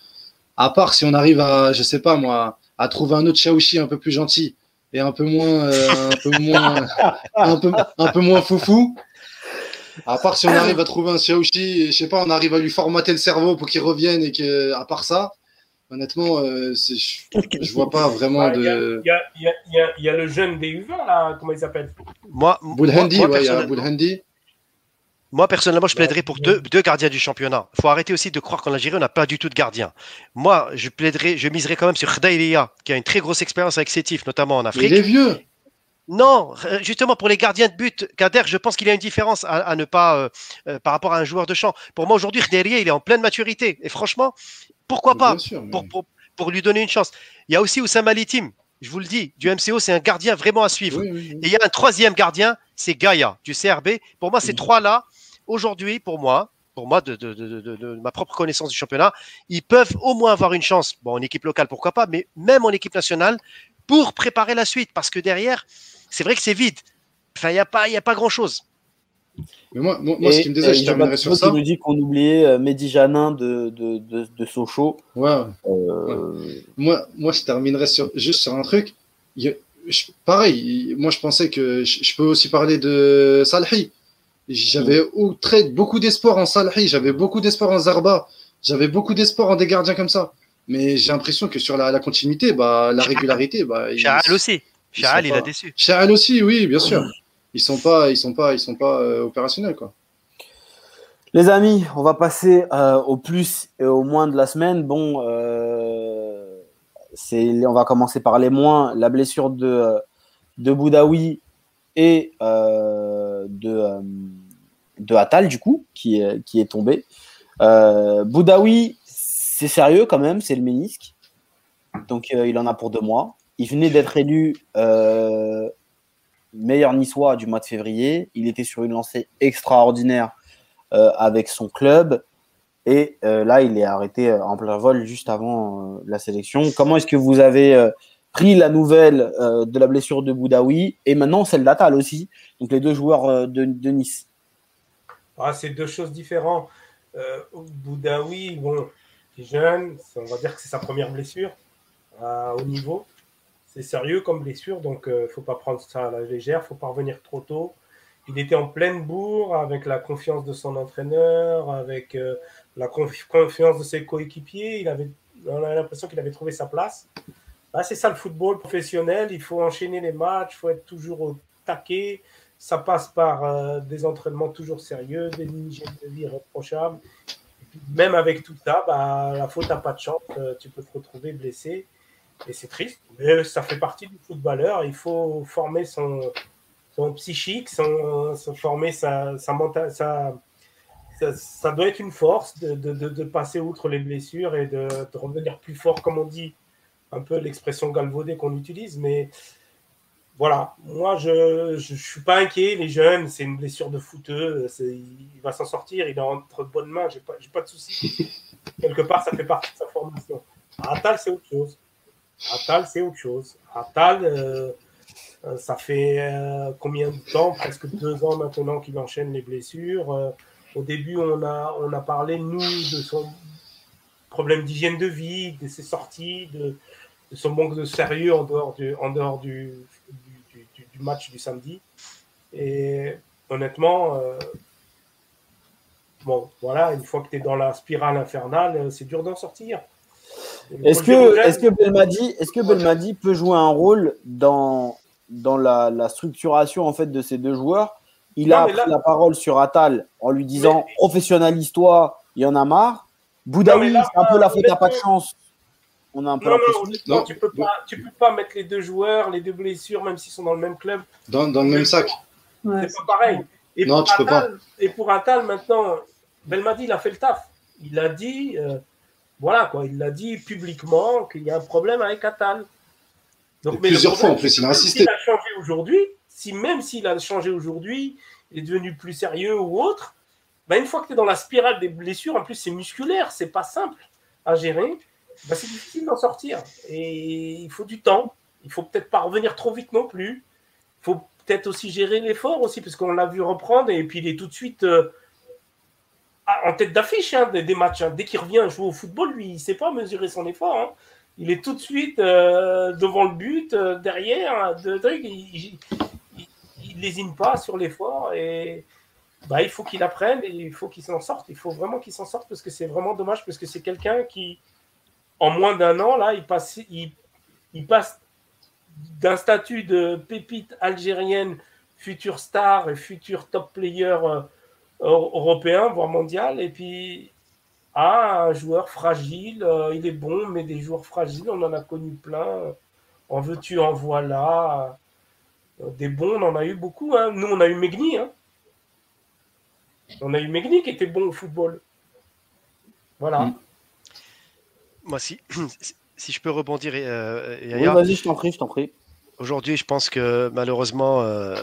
à part si on arrive à, je sais pas moi, à trouver un autre Chaouchi un peu plus gentil et un peu moins, euh, un peu moins, un peu, un peu moins foufou. À part si on arrive à trouver un Chaouchi, je sais pas, on arrive à lui formater le cerveau pour qu'il revienne et que, à part ça, honnêtement, euh, je, vois pas vraiment de. Il y, a, le jeune des U20 là, comment il s'appelle? Moi, il y Boulhandi. Moi, personnellement, je plaiderais pour deux, deux gardiens du championnat. Il faut arrêter aussi de croire qu'en Algérie, on n'a pas du tout de gardien. Moi, je plaiderais, je miserais quand même sur Khdaïlia, qui a une très grosse expérience avec Sétif, notamment en Afrique. il est vieux. Non, justement pour les gardiens de but, Kader, je pense qu'il y a une différence à, ne pas euh, euh, par rapport à un joueur de champ. Pour moi aujourd'hui, Khdaïlia, il est en pleine maturité et franchement, pourquoi pas pour, lui donner une chance. Il y a aussi Oussama Litim, je vous le dis, du MCO, c'est un gardien vraiment à suivre. Et il y a un troisième gardien, c'est Gaïa, du CRB. Pour moi, ces trois-là, aujourd'hui, pour moi, pour moi, de, ma propre connaissance du championnat, ils peuvent au moins avoir une chance, bon, en équipe locale, pourquoi pas, mais même en équipe nationale, pour préparer la suite. Parce que derrière, c'est vrai que c'est vide. Enfin, il n'y a pas, a pas grand-chose. Mais moi, moi, ce qui me disait, je terminerai sur ça. nous dit qu'on oubliait euh, Mehdi Janin de, de, de, Sochaux. Ouais. Euh, moi, moi, je terminerai sur, juste sur un truc. pareil, moi, je pensais que je, peux aussi parler de Salhi. J'avais mm. beaucoup d'espoir en Salhi, j'avais beaucoup d'espoir en Zarba, j'avais beaucoup d'espoir en des gardiens comme ça. Mais j'ai l'impression que sur la, la continuité, bah, la régularité, bah, aussi. Chahal, il a déçu. Chahal aussi, oui, bien sûr ils sont pas, ils sont pas, ils sont pas euh, opérationnels quoi. Les amis, on va passer euh, au plus et au moins de la semaine. Bon, euh, c'est, on va commencer par les moins. La blessure de, de Boudaoui et de, de Attal, du coup, qui, qui est tombé. Boudaoui, c'est sérieux quand même, c'est le ménisque. Donc il en a pour deux mois. Il venait d'être élu meilleur niçois du mois de février. Il était sur une lancée extraordinaire euh, avec son club. Et euh, là, il est arrêté euh, en plein vol juste avant la sélection. Comment est-ce que vous avez pris la nouvelle de la blessure de Boudaoui et maintenant celle d'Atal aussi, donc les deux joueurs de, Nice? Ah, C'est deux choses différentes. Boudaoui, bon, il est jeune, on va dire que c'est sa première blessure au niveau c'est sérieux comme blessure, donc euh, faut pas prendre ça à la légère, faut pas revenir trop tôt. Il était en pleine bourre avec la confiance de son entraîneur, avec euh, la confiance de ses coéquipiers. Il avait, on a l'impression qu'il avait trouvé sa place. Ah, c'est ça le football professionnel. Il faut enchaîner les matchs, il faut être toujours au taquet. Ça passe par euh, des entraînements toujours sérieux, des hygiènes de vie reprochables. même avec tout ça, bah, la faute n'a pas de chance. tu peux te retrouver blessé. Et c'est triste, mais ça fait partie du footballeur. Il faut former son, son psychique, son, former sa, sa, mentale, sa, ça, doit être une force de, de, de, passer outre les blessures et de, revenir plus fort, comme on dit, un peu l'expression galvaudée qu'on utilise. Mais voilà, moi, je ne suis pas inquiet. Les jeunes, c'est une blessure de footeux. Il va s'en sortir. Il est entre de bonnes mains. Je n'ai pas, pas, de soucis. Quelque part, ça fait partie de sa formation. Atal, c'est autre chose. Atal, c'est autre chose. Atal, euh, euh, ça fait euh, combien de temps Presque deux ans maintenant qu'il enchaîne les blessures. au début, on a, on a parlé, nous, de son problème d'hygiène de vie, de ses sorties, de, son manque de sérieux en dehors du, en dehors du, match du samedi. Et honnêtement, bon, voilà, une fois que tu es dans la spirale infernale, c'est dur d'en sortir. Est-ce que, est que Belmadi, est-ce que Belmadi peut jouer un rôle dans, dans la, la structuration en fait de ces deux joueurs? Il a pris la parole sur Atal en lui disant professionnalise-toi, il y en a marre. Boudaoui, c'est un peu la faute à pas de chance. On a un peu non, non, non, tu peux pas, tu peux pas mettre les deux joueurs, les deux blessures, même s'ils sont dans le même club. Dans, dans le même sac. c'est pas pareil. Et non, pour tu Atal, peux pas. Et pour Atal, maintenant, Belmadi, il a fait le taf. Il a dit, euh, voilà quoi, il l'a dit publiquement qu'il y a un problème avec Atal. Donc, mais plusieurs fois en plus, il a insisté. S'il a changé aujourd'hui, si même s'il a changé aujourd'hui, il est devenu plus sérieux ou autre, bah, une fois que tu es dans la spirale des blessures, en plus c'est musculaire, c'est pas simple à gérer, bah, c'est difficile d'en sortir. Et il faut du temps. Il faut peut-être pas revenir trop vite non plus. Il faut peut-être aussi gérer l'effort aussi, parce qu'on l'a vu reprendre et puis il est tout de suite. Euh, en tête d'affiche hein, des, matchs. Hein. Dès qu'il revient jouer au football, lui, il ne sait pas mesurer son effort. Hein. Il est tout de suite euh, devant le but, euh, derrière, de, il, ne lésine pas sur l'effort et bah, il faut qu'il apprenne et il faut qu'il s'en sorte. Il faut vraiment qu'il s'en sorte parce que c'est vraiment dommage parce que c'est quelqu'un qui, en moins d'un an, là, il passe, il, il passe d'un statut de pépite algérienne, future star et futur top player euh, européen, voire mondial, et puis ah, un joueur fragile, euh, il est bon, mais des joueurs fragiles, on en a connu plein. En veux-tu, en voilà. Euh, des bons, on en a eu beaucoup. Hein. Nous, on a eu Megni. Hein. On a eu Megni qui était bon au football. Voilà. Mm. Moi, si, si je peux rebondir. Euh, vas-y, je t'en prie, je t'en prie. Aujourd'hui, je pense que malheureusement, euh,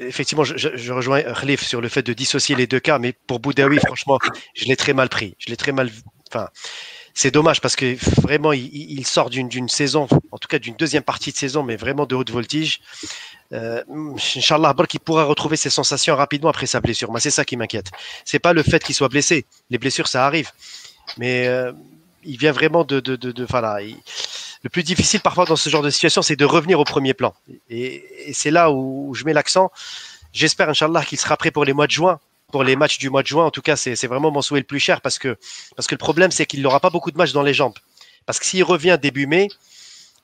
effectivement, je, rejoins Khalif sur le fait de dissocier les deux cas, mais pour Boudaoui, franchement, je l'ai très mal pris. Je l'ai très mal. Enfin, c'est dommage parce que vraiment, il, sort d'une saison, en tout cas d'une deuxième partie de saison, mais vraiment de haute voltige. Euh, Inch'Allah, qu'il pourra retrouver ses sensations rapidement après sa blessure. Moi, c'est ça qui m'inquiète. C'est pas le fait qu'il soit blessé. Les blessures, ça arrive. Mais euh, il vient vraiment de voilà, le plus difficile parfois dans ce genre de situation, c'est de revenir au premier plan. Et, c'est là où, je mets l'accent. J'espère, Inch'Allah, qu'il sera prêt pour les mois de juin. Pour les matchs du mois de juin, en tout cas, c'est vraiment mon souhait le plus cher parce que, parce que le problème, c'est qu'il n'aura pas beaucoup de matchs dans les jambes. Parce que s'il revient début mai,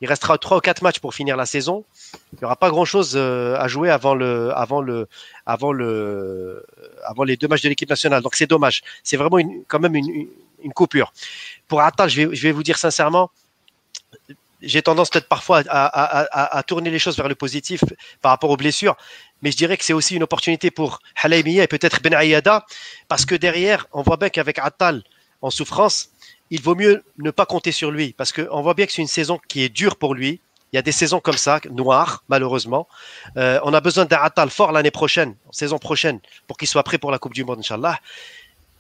il restera trois ou quatre matchs pour finir la saison. Il n'y aura pas grand-chose euh, à jouer avant le, avant le, avant le, avant les deux matchs de l'équipe nationale. Donc c'est dommage. C'est vraiment une, quand même une, une coupure. Pour Attal, je vais, je vais vous dire sincèrement, j'ai tendance peut-être parfois à, tourner les choses vers le positif par rapport aux blessures, mais je dirais que c'est aussi une opportunité pour Halaimiya et peut-être Ben Ayada, parce que derrière, on voit bien qu'avec Attal en souffrance, il vaut mieux ne pas compter sur lui, parce qu'on voit bien que c'est une saison qui est dure pour lui. Il y a des saisons comme ça, noires, malheureusement. Euh, on a besoin d'un Attal fort l'année prochaine, saison prochaine, pour qu'il soit prêt pour la Coupe du Monde, Inch'Allah.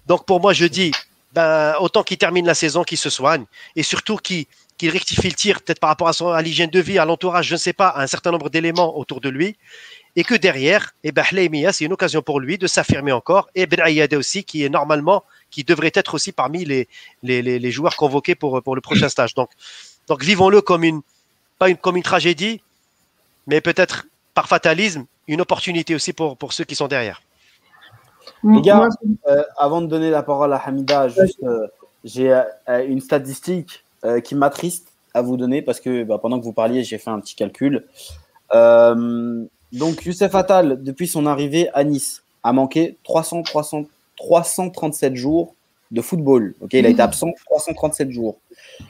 Donc pour moi, je dis, ben, autant qu'il termine la saison, qu'il se soigne, et surtout qu'il qu'il rectifie le tir, peut-être par rapport à, son, à l'hygiène de vie, à l'entourage, je ne sais pas, à un certain nombre d'éléments autour de lui. Et que derrière, eh ben, c'est une occasion pour lui de s'affirmer encore. Et Ben Ayade aussi, qui est normalement, qui devrait être aussi parmi les, les, les, joueurs convoqués pour, pour le prochain stage. Donc, donc vivons-le comme une, pas une, comme une tragédie, mais peut-être par fatalisme, une opportunité aussi pour, pour ceux qui sont derrière. Les gars, euh, avant de donner la parole à Hamida, juste, euh, j'ai euh, une statistique euh, qui m'attriste à vous donner parce que bah, pendant que vous parliez, j'ai fait un petit calcul. Euh, donc, Youssef Attal, depuis son arrivée à Nice, a manqué 300, 300, 337 jours de football. Ok, il a été absent 337 jours.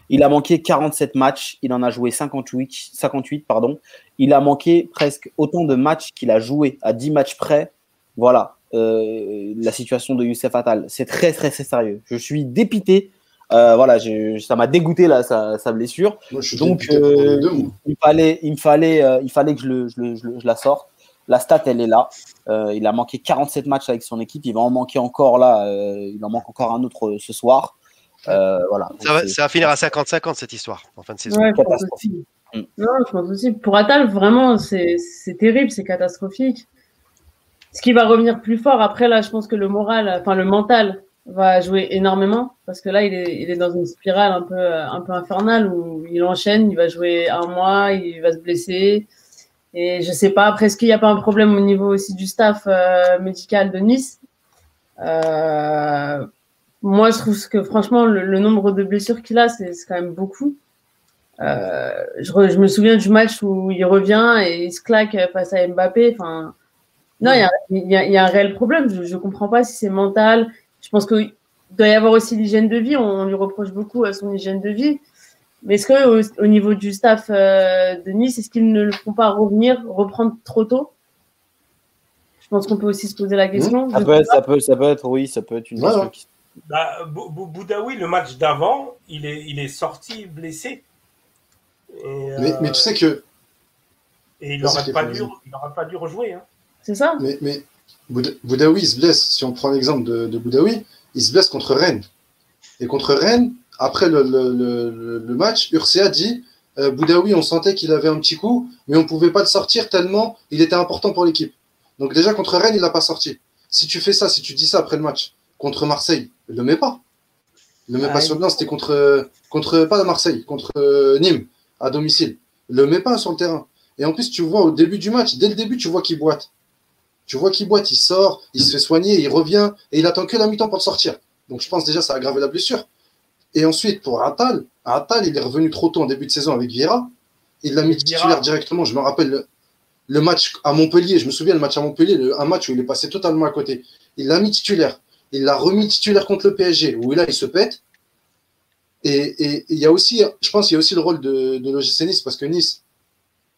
Il a manqué 47 matchs. Il en a joué 58, 58 pardon. Il a manqué presque autant de matchs qu'il a joué à 10 matchs près. Voilà euh, la situation de Youssef Attal. C'est très, très, très sérieux. Je suis dépité euh, voilà, ça m'a dégoûté là, sa, blessure. Donc, euh, il, fallait, il, me fallait, euh, il fallait que je, le, je, je, la sorte. La stat, elle est là. il a manqué 47 matchs avec son équipe. Il va en manquer encore là. il en manque encore un autre ce soir. voilà. Ça va, ça va, finir à 50-50 cette histoire en fin de saison. catastrophique. Mm. Non, je pense aussi. Pour Atal, vraiment, c'est terrible, c'est catastrophique. Ce qui va revenir plus fort après, là, je pense que le moral, enfin le mental, va jouer énormément parce que là il est, il est dans une spirale un peu un peu infernale où il enchaîne, il va jouer un mois, il va se blesser et je sais pas après est-ce qu'il n'y a pas un problème au niveau aussi du staff euh, médical de Nice? Euh, moi, je trouve que franchement, le, nombre de blessures qu'il a, c'est quand même beaucoup. Euh, je, me souviens du match où il revient et il se claque face à Mbappé. Enfin, non, il y, y, y a, un réel problème. Je ne comprends pas si c'est mental. Je pense qu'il doit y avoir aussi l'hygiène de vie. On, lui reproche beaucoup à son hygiène de vie. Mais est-ce que au, niveau du staff euh, de Nice, est-ce qu'ils ne le font pas revenir, reprendre trop tôt? Je pense qu'on peut aussi se poser la question. Ça peut, être, ça, peut, ça peut, être, oui, ça peut être une question. Bah, Boudaoui, le match d'avant, il est, il est sorti blessé. mais, mais, tu sais que. Et il n'aurait pas, dû, pas dû rejouer. Hein. C'est ça? Mais, mais Boudaoui, il se blesse. Si on prend l'exemple de, de Boudaoui, il se blesse contre Rennes. Et contre Rennes, après le, le, le, match, Urcea dit euh, Boudaoui, on sentait qu'il avait un petit coup, mais on ne pouvait pas le sortir tellement il était important pour l'équipe. Donc déjà contre Rennes, il n'a pas sorti. Si tu fais ça, si tu dis ça après le match, contre Marseille, le met pas. Le met pas sur le plan, c'était contre, contre, pas Marseille, contre euh, Nîmes, à domicile. Le met pas sur le terrain. Et en plus, tu vois au début du match, dès le début, tu vois qu'il boite. Tu vois qu'il boite, il sort, il se fait soigner, il revient, et il attend que la mi-temps pour sortir. Donc je pense déjà ça a aggravé la blessure. Et ensuite, pour Atal, Atal, il est revenu trop tôt en début de saison avec Vieira. Il l'a mis titulaire directement. Je me rappelle le, match à Montpellier. Je me souviens le match à Montpellier, un match où il est passé totalement à côté. Il l'a mis titulaire. Il l'a remis titulaire contre le PSG, où là, il se pète. Et il y a aussi, je pense, il y a aussi le rôle de, de l'OGC Nice, parce que Nice,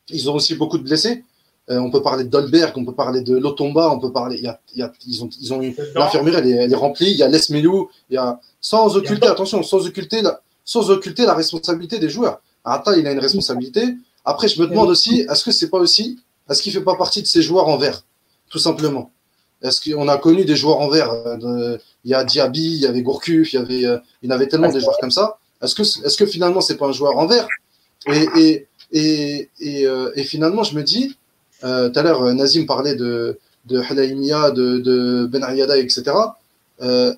ils ont aussi beaucoup de blessés. Euh, on peut parler de Dolberg, on peut parler de Lotomba, on peut parler. ils, ont, ils ont eu l'infirmerie, elle, est remplie. Il y a Les Melou, il y a sans occulter, attention, sans occulter, la, sans occulter la responsabilité des joueurs. Ata, il a une responsabilité. Après, je me demande aussi, est-ce que c'est pas aussi, est-ce qu'il fait pas partie de ces joueurs en vert, tout simplement? Est-ce qu'on a connu des joueurs en vert euh, Il y a Diaby, il y avait Gourcuff, il y avait, euh, il y en avait tellement des joueurs comme ça. Est-ce que, est-ce que finalement c'est pas un joueur en vert? Et, et, et, et, finalement, je me dis, tout à l'heure, Nazim parlait de, de Halaimia, de, de Ben Ayada, etc. Euh,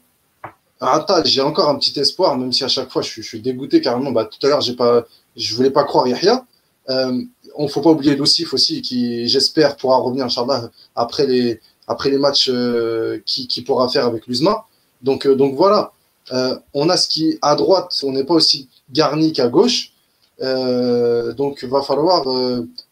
j'ai encore un petit espoir, même si à chaque fois je suis, dégoûté carrément. Bah, tout à l'heure, j'ai pas, je voulais pas croire Yahya. Euh, on faut pas oublier Lucif aussi, qui j'espère pourra revenir, Inch'Allah, après les, après les matchs euh, qui, pourra faire avec l'USMA. Donc, euh, donc voilà, euh, on a ce qui à droite, on n'est pas aussi garni qu'à gauche. Euh, donc va falloir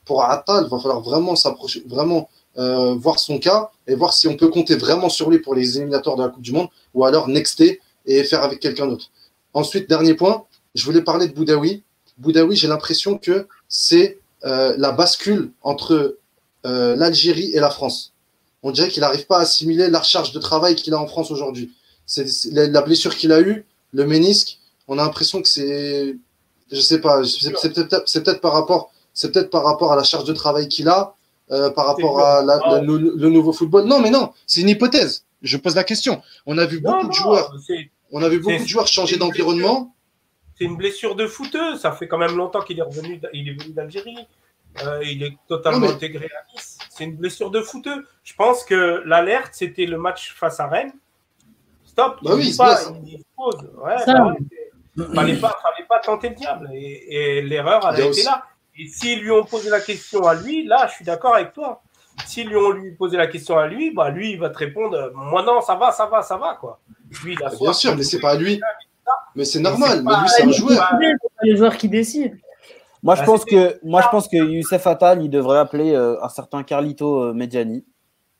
pour Attal, il va falloir vraiment s'approcher, vraiment euh, voir son cas et voir si on peut compter vraiment sur lui pour les éliminatoires de la Coupe du Monde ou alors nexter et faire avec quelqu'un d'autre. Ensuite, dernier point, je voulais parler de Boudaoui. Boudaoui, j'ai l'impression que c'est euh, la bascule entre euh, l'Algérie et la France. On dirait qu'il n'arrive pas à assimiler la charge de travail qu'il a en France aujourd'hui. C'est la blessure qu'il a eue, le ménisque. On a l'impression que c'est, je sais pas, c'est peut-être par rapport c'est peut-être par rapport à la charge de travail qu'il a, euh, par rapport à le, nouveau football. Non, mais non, c'est une hypothèse. Je pose la question. On a vu beaucoup de joueurs. On a vu beaucoup de joueurs changer d'environnement. C'est une blessure de footeux. Ça fait quand même longtemps qu'il est revenu. Il est venu d'Algérie. Euh, il est totalement intégré à Nice. C'est une blessure de footeux. Je pense que l'alerte, c'était le match face à Rennes. Stop. Bah oui, il, pas, il pose. Ouais, bah fallait pas, fallait pas tenter le diable. Et, l'erreur, elle a, été là. Et s'ils lui ont posé la question à lui, là, je suis d'accord avec toi. S'ils lui ont lui posé la question à lui, bah lui, il va te répondre Moi, non, ça va, ça va, ça va, quoi. Lui, Bien sûr, mais c'est pas à lui. Mais c'est normal, mais, lui, c'est un joueur. C'est le joueur qui décide. Moi, je bah, pense que, moi, je pense que Youssef Attal, il devrait appeler euh, un certain Carlito euh, Mediani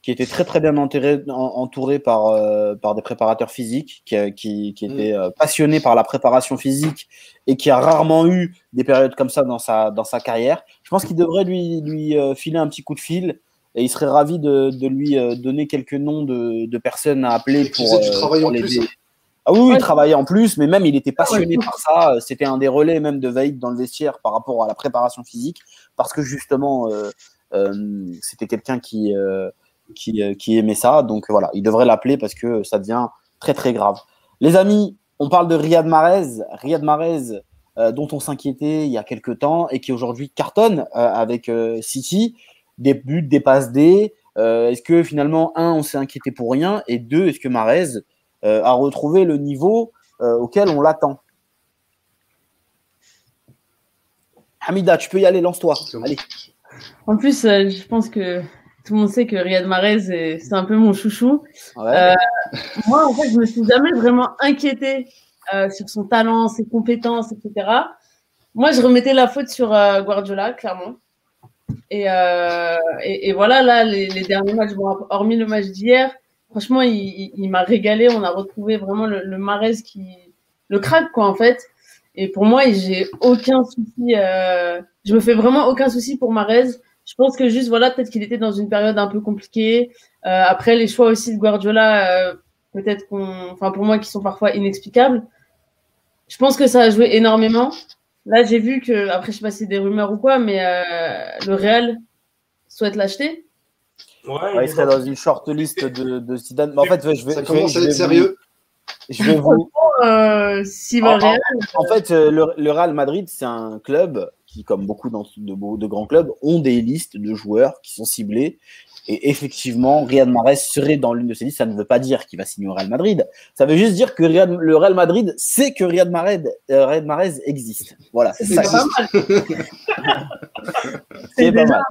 qui était très très bien entouré, entouré par, euh, par des préparateurs physiques, qui, euh, qui, qui était mm. euh, passionné par la préparation physique et qui a rarement eu des périodes comme ça dans sa, dans sa carrière. Je pense qu'il devrait lui, lui filer un petit coup de fil et il serait ravi de, de lui donner quelques noms de, de personnes à appeler pour, du travail en plus. Hein. Ah oui, il travaillait en plus, mais même il était passionné par ça. C'était un des relais même de Vaïd dans le vestiaire par rapport à la préparation physique, parce que justement, c'était quelqu'un qui euh, qui, aimait ça. Donc voilà, il devrait l'appeler parce que ça devient très très grave. Les amis, on parle de Riyad Mahrez. Riyad Mahrez, euh, dont on s'inquiétait il y a quelques temps et qui aujourd'hui cartonne euh, avec City. Des buts, des passes D. est-ce que finalement, un, on s'est inquiété pour rien et deux, est-ce que Mahrez a retrouvé le niveau auquel on l'attend? Hamida, tu peux y aller, lance-toi. Allez. En plus, je pense que tout le monde sait que Riyad Mahrez, c'est un peu mon chouchou. Euh, moi, en fait, je me suis jamais vraiment inquiétée euh, sur son talent, ses compétences, etc. Moi, je remettais la faute sur Guardiola, clairement. Et, et, voilà, là, les, derniers matchs, hormis le match d'hier, franchement, il, m'a régalé. On a retrouvé vraiment le, le Mahrez qui, le crack, quoi, en fait. Et pour moi, j'ai aucun souci. Euh, je me fais vraiment aucun souci pour Marez. Je pense que juste, voilà, peut-être qu'il était dans une période un peu compliquée. Euh, après, les choix aussi de Guardiola, euh, peut-être qu'on, enfin, pour moi, qui sont parfois inexplicables. Je pense que ça a joué énormément. Là, j'ai vu que, après, je sais pas si c'est des rumeurs ou quoi, mais euh, le Real souhaite l'acheter. Ouais, il serait dans une short list de, de Zidane. Mais en fait, je vais. Ça commence à être sérieux. Je vais vous. Euh, en, fait, euh, le, Real Madrid, c'est un club qui, comme beaucoup de, de, grands clubs, ont des listes de joueurs qui sont ciblés. Et effectivement, Riyad Mahrez serait dans l'une de ces listes. Ça ne veut pas dire qu'il va signer au Real Madrid. Ça veut juste dire que le Real Madrid sait que Riyad Mahrez, euh, Mahrez existe. Voilà. C'est pas mal. c'est pas mal.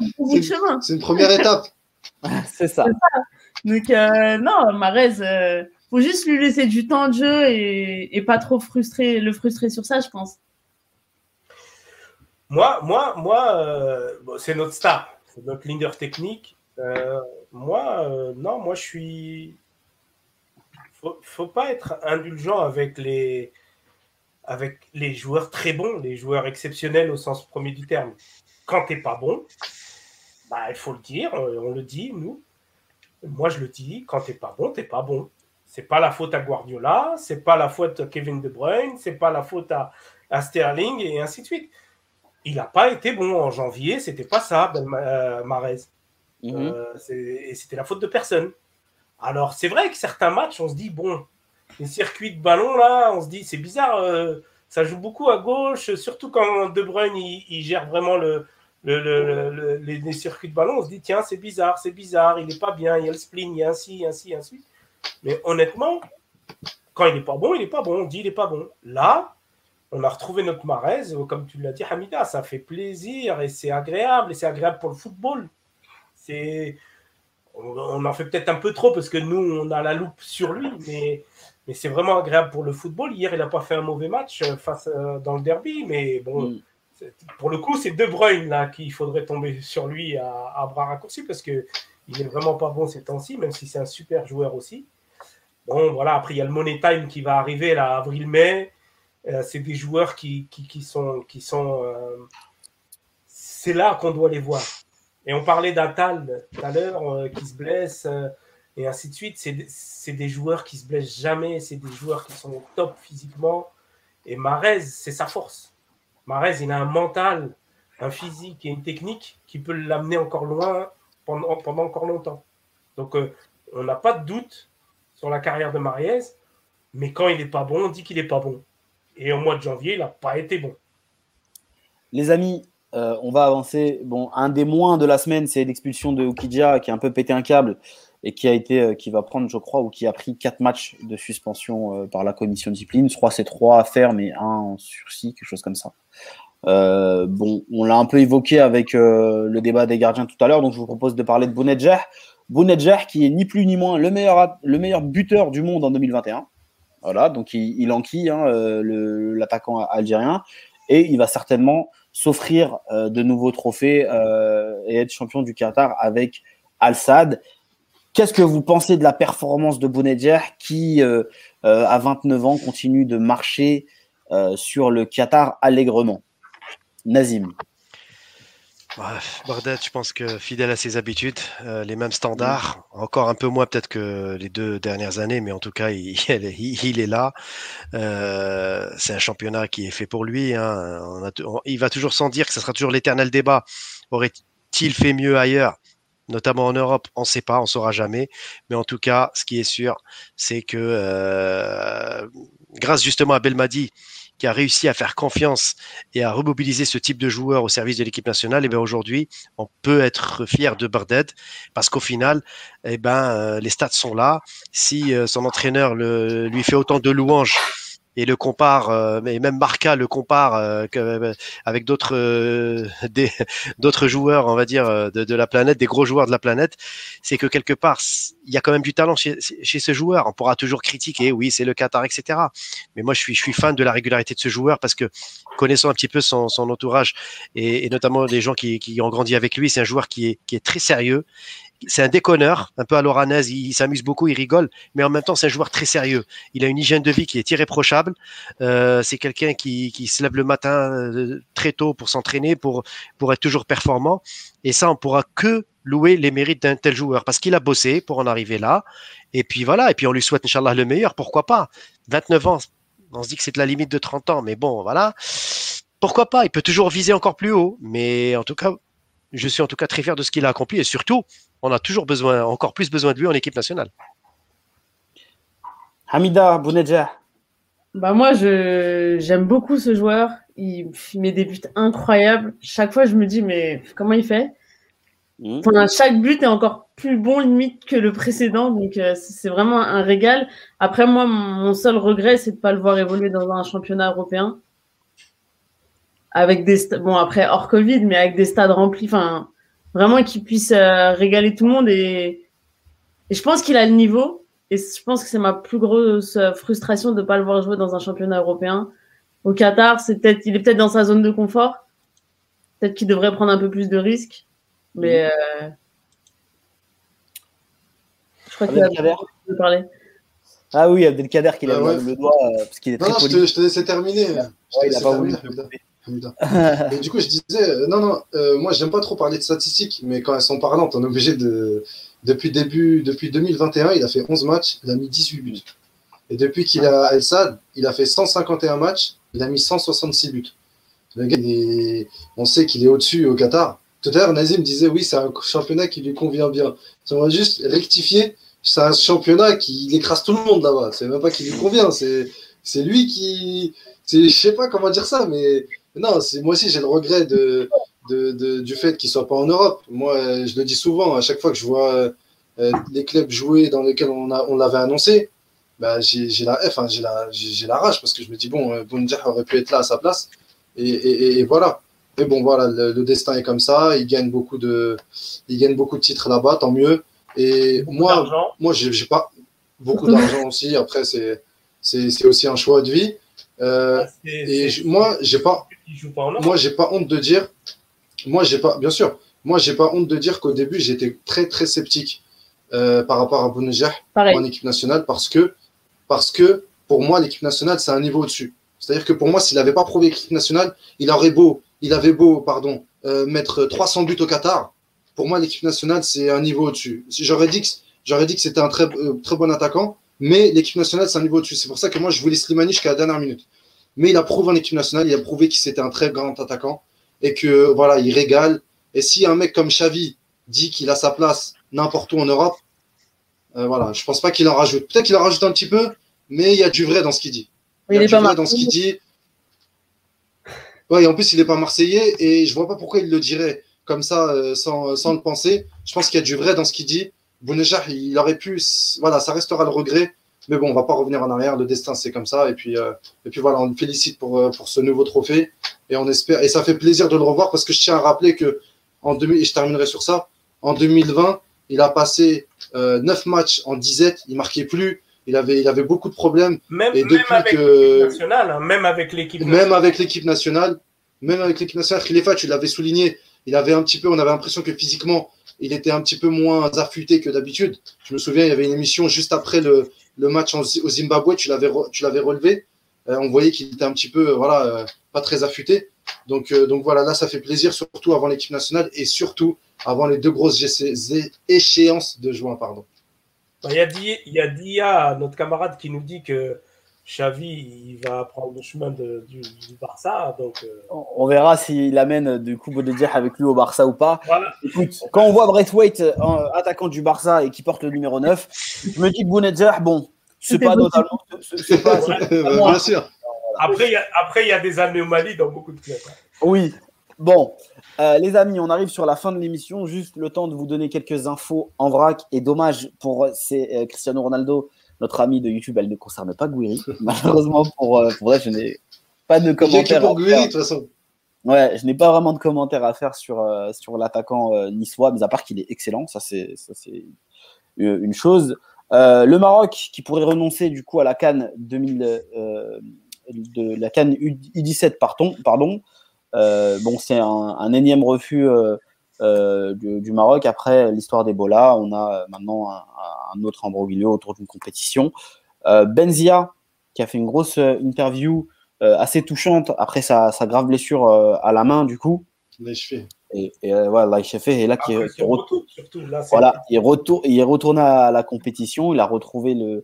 C'est une première étape. c'est ça. Donc, non, Mahrez faut juste lui laisser du temps de jeu et, pas trop frustrer, le frustrer sur ça, je pense. Moi, moi, moi, euh, c'est notre star, notre leader technique. Euh, moi, euh, non, moi, je suis. Faut, faut pas être indulgent avec les, avec les joueurs très bons, les joueurs exceptionnels au sens premier du terme. Quand t'es pas bon, bah, il faut le dire, on le dit, nous. Moi, je le dis, quand t'es pas bon, t'es pas bon. C'est pas la faute à Guardiola, c'est pas la faute à Kevin De Bruyne, c'est pas la faute à, Sterling et ainsi de suite. Il n'a pas été bon en janvier, c'était pas ça, Ben Marez. Mhm. Euh, et c'était la faute de personne. Alors c'est vrai que certains matchs, on se dit bon, les circuits de ballon là, on se dit c'est bizarre, euh, ça joue beaucoup à gauche, surtout quand De Bruyne il, gère vraiment le, les, circuits de ballon, on se dit tiens c'est bizarre, c'est bizarre, il n'est pas bien, il y a le spleen, il y a ainsi, ainsi, ainsi. Mais honnêtement, quand il n'est pas bon, il n'est pas bon. On dit il n'est pas bon. Là, on a retrouvé notre Marez, comme tu l'as dit, Hamida, ça fait plaisir et c'est agréable et c'est agréable pour le football. C'est, on, en fait peut-être un peu trop parce que nous, on a la loupe sur lui, mais, mais c'est vraiment agréable pour le football. Hier, il n'a pas fait un mauvais match euh, face euh, dans le derby, mais bon, mm. pour le coup, c'est De Bruyne là qu'il faudrait tomber sur lui à, à bras raccourcis parce que il est vraiment pas bon ces temps-ci, même si c'est un super joueur aussi. Bon, voilà, après, il y a le Money Time qui va arriver, là, avril-mai. Euh, c'est des joueurs qui, qui, sont. Qui sont euh, c'est là qu'on doit les voir. Et on parlait d'Atal tout à l'heure, euh, qui se blesse, et ainsi de suite. C'est des joueurs qui se blessent jamais, c'est des joueurs qui sont top physiquement. Et Marez, c'est sa force. Marez, il a un mental, un physique et une technique qui peut l'amener encore loin pendant, pendant encore longtemps. Donc, on n'a pas de doute sur la carrière de Mariez, mais quand il n'est pas bon, on dit qu'il n'est pas bon. Et au mois de janvier, il n'a pas été bon. Les amis, euh, on va avancer. Bon, un des moins de la semaine, c'est l'expulsion de Ukidja qui a un peu pété un câble et qui a été, euh, qui va prendre, je crois, ou qui a pris quatre matchs de suspension euh, par la commission de discipline. Je crois c'est trois à faire, mais un en sursis, quelque chose comme ça. on l'a un peu évoqué avec le débat des gardiens tout à l'heure, donc je vous propose de parler de Bounedjah. Bounedjah, qui est ni plus ni moins le meilleur, le meilleur buteur du monde en 2021. Voilà, donc il, il enquille hein, euh, l'attaquant algérien et il va certainement s'offrir euh, de nouveaux trophées euh, et être champion du Qatar avec Al-Sad. Qu'est-ce que vous pensez de la performance de Bounedjah qui, à 29 ans, continue de marcher sur le Qatar allègrement? Nazim Bardet, je pense que fidèle à ses habitudes, euh, les mêmes standards, encore un peu moins peut-être que les deux dernières années, mais en tout cas, il, il, est là. Euh, c'est un championnat qui est fait pour lui. Hein. il va toujours sans dire que ce sera toujours l'éternel débat. Aurait-il fait mieux ailleurs notamment en Europe, on ne sait pas, on ne saura jamais. Mais en tout cas, ce qui est sûr, c'est que euh, grâce justement à Belmadi, qui a réussi à faire confiance et à remobiliser ce type de joueur au service de l'équipe nationale, et eh bien aujourd'hui, on peut être fier de Barded parce qu'au final, et eh ben, euh, les stats sont là. Si euh, son entraîneur lui fait autant de louanges et le compare, euh, mais même Marca le compare avec d'autres d'autres joueurs, on va dire, de, la planète, des gros joueurs de la planète, c'est que quelque part, il y a quand même du talent chez, chez ce joueur. On pourra toujours critiquer, oui, c'est le Qatar, etc. Mais moi, je suis, je suis fan de la régularité de ce joueur parce que connaissant un petit peu son, son entourage et, notamment les gens qui, qui ont grandi avec lui, c'est un joueur qui est, qui est très sérieux c'est un déconneur, un peu à l'oranaise, il, s'amuse beaucoup, il rigole, mais en même temps, c'est un joueur très sérieux. Il a une hygiène de vie qui est irréprochable. Euh, c'est quelqu'un qui, qui, se lève le matin euh, très tôt pour s'entraîner, pour, pour être toujours performant. Et ça, on pourra que louer les mérites d'un tel joueur parce qu'il a bossé pour en arriver là. Et puis voilà, et puis on lui souhaite, Inch'Allah, le meilleur. Pourquoi pas? 29 ans, on se dit que c'est de la limite de 30 ans, mais bon, voilà. Pourquoi pas? Il peut toujours viser encore plus haut, mais en tout cas, je suis en tout cas très fier de ce qu'il a accompli et surtout, on a toujours besoin, encore plus besoin de lui en équipe nationale. Hamida Bounedja. Bah moi, j'aime beaucoup ce joueur. Il met des buts incroyables. Chaque fois, je me dis, mais comment il fait? Mmh. Chaque but est encore plus bon limite que le précédent. Donc, euh, c'est vraiment un régal. Après, moi, mon seul regret, c'est de ne pas le voir évoluer dans un championnat européen. Avec des bon après hors Covid, mais avec des stades remplis. Enfin, vraiment qu'il puisse euh, régaler tout le monde et, je pense qu'il a le niveau et je pense que c'est ma plus grosse euh, frustration de ne pas le voir jouer dans un championnat européen. Au Qatar, c'est peut-être, il est peut-être dans sa zone de confort. Peut-être qu'il devrait prendre un peu plus de risques, mais euh, je crois qu'il a parler. Ah oui, Abdelkader qui lève le doigt parce qu'il est non, très non, Je, te, laissais terminer. il n'a pas voulu. Et du coup, je disais, euh, non, non, euh, moi, j'aime pas trop parler de statistiques, mais quand elles sont parlantes, on est obligé de. Depuis début, depuis 2021, il a fait 11 matchs, il a mis 18 buts. Et depuis qu'il a El Sad, il a fait 151 matchs, il a mis 166 buts. On sait qu'il est au-dessus au Qatar. Tout à l'heure, Nazim disait, oui, c'est un championnat qui lui convient bien. Va juste rectifier, c'est un championnat qui écrase tout le monde là-bas. C'est même pas qui lui convient, c'est lui qui. Je sais pas comment dire ça, mais non, moi aussi, j'ai le regret de, du fait qu'il ne soit pas en Europe. Moi, je le dis souvent, à chaque fois que je vois euh, les clubs jouer dans lesquels on, on l'avait annoncé, bah, j'ai la, enfin, la, la rage parce que je me dis, bon, euh, aurait pu être là à sa place. Et, voilà. Mais bon, voilà, le, destin est comme ça. Il gagne beaucoup de, il gagne beaucoup de titres là-bas, tant mieux. Et moi, moi, j'ai pas beaucoup d'argent aussi. Après, c'est, c'est aussi un choix de vie. Euh, ah, et moi, j'ai pas, moi, j'ai pas honte de dire, moi, j'ai pas, bien sûr, moi, j'ai pas honte de dire qu'au début, j'étais très, très sceptique euh, par rapport à Bounejah en équipe nationale parce que, parce que pour moi, l'équipe nationale, c'est un niveau au-dessus. C'est-à-dire que pour moi, s'il n'avait pas prouvé l'équipe nationale, il aurait beau, il avait beau, pardon, euh, mettre 300 buts au Qatar. Pour moi, l'équipe nationale, c'est un niveau au-dessus. J'aurais dit que, j'aurais dit que c'était un très, très bon attaquant, mais l'équipe nationale, c'est un niveau au-dessus. C'est pour ça que moi, je voulais Slimani jusqu'à la dernière minute. Mais il a prouvé en équipe nationale, il a prouvé qu'il c'était un très grand attaquant et que voilà, il régale. Et si un mec comme Xavi dit qu'il a sa place n'importe où en Europe, euh, voilà, je pense pas qu'il en rajoute. Peut-être qu'il en rajoute un petit peu, mais il y a du vrai dans ce qu'il dit. Il y a du vrai dans ce qu'il dit. Ouais, et en plus, il n'est pas marseillais et je vois pas pourquoi il le dirait comme ça euh, sans, sans, le penser. Je pense qu'il y a du vrai dans ce qu'il dit. Bounejah, il aurait pu, voilà, ça restera le regret. Mais bon, on va pas revenir en arrière. Le destin, c'est comme ça. Et puis, euh, et puis voilà, on le félicite pour, euh, pour ce nouveau trophée. Et on espère, et ça fait plaisir de le revoir parce que je tiens à rappeler que en 2000, et je terminerai sur ça, en 2020, il a passé euh, 9 matchs en disette. Il marquait plus. Il avait, il avait beaucoup de problèmes. Même, et depuis avec que, nationale, hein, même avec l'équipe nationale. Même avec l'équipe nationale. Même avec l'équipe nationale. Khalifa, tu l'avais souligné. Il avait un petit peu, on avait l'impression que physiquement, il était un petit peu moins affûté que d'habitude. Je me souviens, il y avait une émission juste après le, le match au Zimbabwe, tu l'avais, relevé. Euh, on voyait qu'il était un petit peu, voilà, euh, pas très affûté. Donc, euh, donc voilà, là, ça fait plaisir, surtout avant l'équipe nationale et surtout avant les deux grosses échéances de juin, pardon. Il y, a il y a Dia, notre camarade, qui nous dit que Xavi, il va prendre le chemin du, Barça. Donc, euh, on, verra s'il amène du coup Boudediah avec lui au Barça ou pas. Écoute, quand on voit Braithwaite, euh, attaquant du Barça et qui porte le numéro 9, je me dis que Bounedjah, bon, c'est pas totalement. Bien sûr. Après, il y, a des anomalies dans beaucoup de clubs. Hein. Oui. Bon, euh, les amis, on arrive sur la fin de l'émission. Juste le temps de vous donner quelques infos en vrac. Et dommage pour Cristiano Ronaldo notre amie de YouTube, elle ne concerne pas Gouiri. Malheureusement, pour, euh, pour je n'ai pas de commentaires. pour Gouiri, de toute façon. Ouais, je n'ai pas vraiment de commentaires à faire sur, sur l'attaquant niçois, mais à part qu'il est excellent, ça c'est une chose. le Maroc qui pourrait renoncer du coup à la Cannes 2000, de la Cannes U17 pardon, pardon. bon c'est un, un, énième refus euh, du, Maroc. Après l'histoire d'Ebola, on a maintenant un, autre embroglio autour d'une compétition. Euh, Benzia, qui a fait une grosse euh, interview assez touchante après sa, grave blessure à la main, du coup. Et, et voilà, et là, qui voilà, il, retourne, il est retourné à la compétition, il a retrouvé le,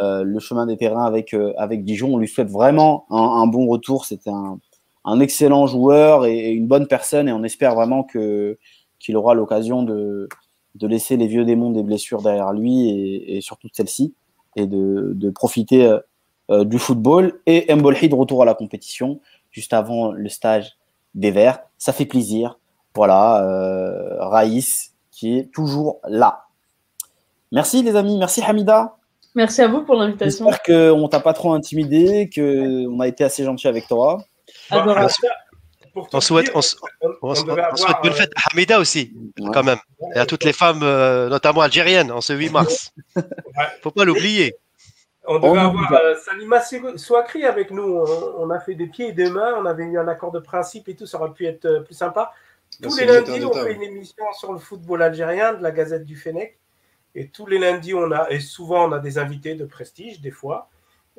le chemin des terrains avec, avec Dijon. On lui souhaite vraiment un, bon retour. C'était un, un excellent joueur et, une bonne personne et on espère vraiment que qu'il aura l'occasion de, de laisser les vieux démons des blessures derrière lui et, surtout celle-ci et de, de profiter euh, euh, du football et Mbolhi de retour à la compétition juste avant le stage des Verts. Ça fait plaisir. Voilà, euh, Raïs qui est toujours là. Merci les amis, merci Hamida. Merci à vous pour l'invitation. J'espère qu'on t'a pas trop intimidé, qu'on a été assez gentil avec toi. On souhaite, on, souhaite bonne fête à Hamida aussi, quand même. Et à toutes les femmes, euh, notamment algériennes, en ce 8 mars. ne Faut pas l'oublier. On devait avoir euh, Salima Souakri avec nous. On, a fait des pieds et des mains. On avait eu un accord de principe et tout. Ça aurait pu être euh, plus sympa. Tous les lundis, on fait une émission sur le football algérien de la Gazette du Fennec. Et tous les lundis, on a, et souvent, on a des invités de prestige, des fois.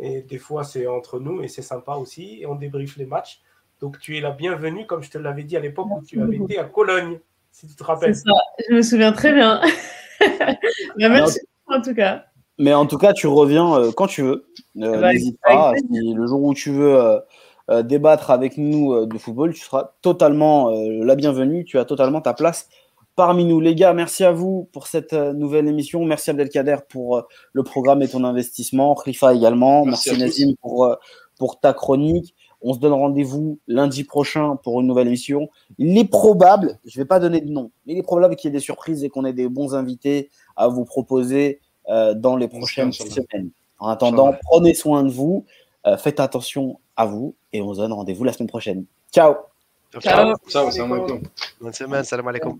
Et des fois, c'est entre nous et c'est sympa aussi. Et on débriefe les matchs. Donc, tu es la bienvenue, comme je te l'avais dit à l'époque où tu avais été à Cologne, si tu te rappelles. C'est ça, je me souviens très bien. Bah, merci en tout cas. Mais en tout cas, tu reviens euh, quand tu veux. Euh, bah, n'hésite pas. le jour où tu veux euh, débattre avec nous de football, tu seras totalement la bienvenue. Tu as totalement ta place parmi nous. Les gars, merci à vous pour cette nouvelle émission. Merci Abdelkader pour le programme et ton investissement. Rifa également. Merci, merci Nazim pour, pour ta chronique. On se donne rendez-vous lundi prochain pour une nouvelle émission. Il est probable, je ne vais pas donner de nom, mais il est probable qu'il y ait des surprises et qu'on ait des bons invités à vous proposer euh, dans les prochaines semaines. En attendant, prenez soin de vous, euh, faites attention à vous et on se donne rendez-vous la semaine prochaine. Ciao. Ciao. Ciao. Ciao. Bonne semaine. Salam alaikum.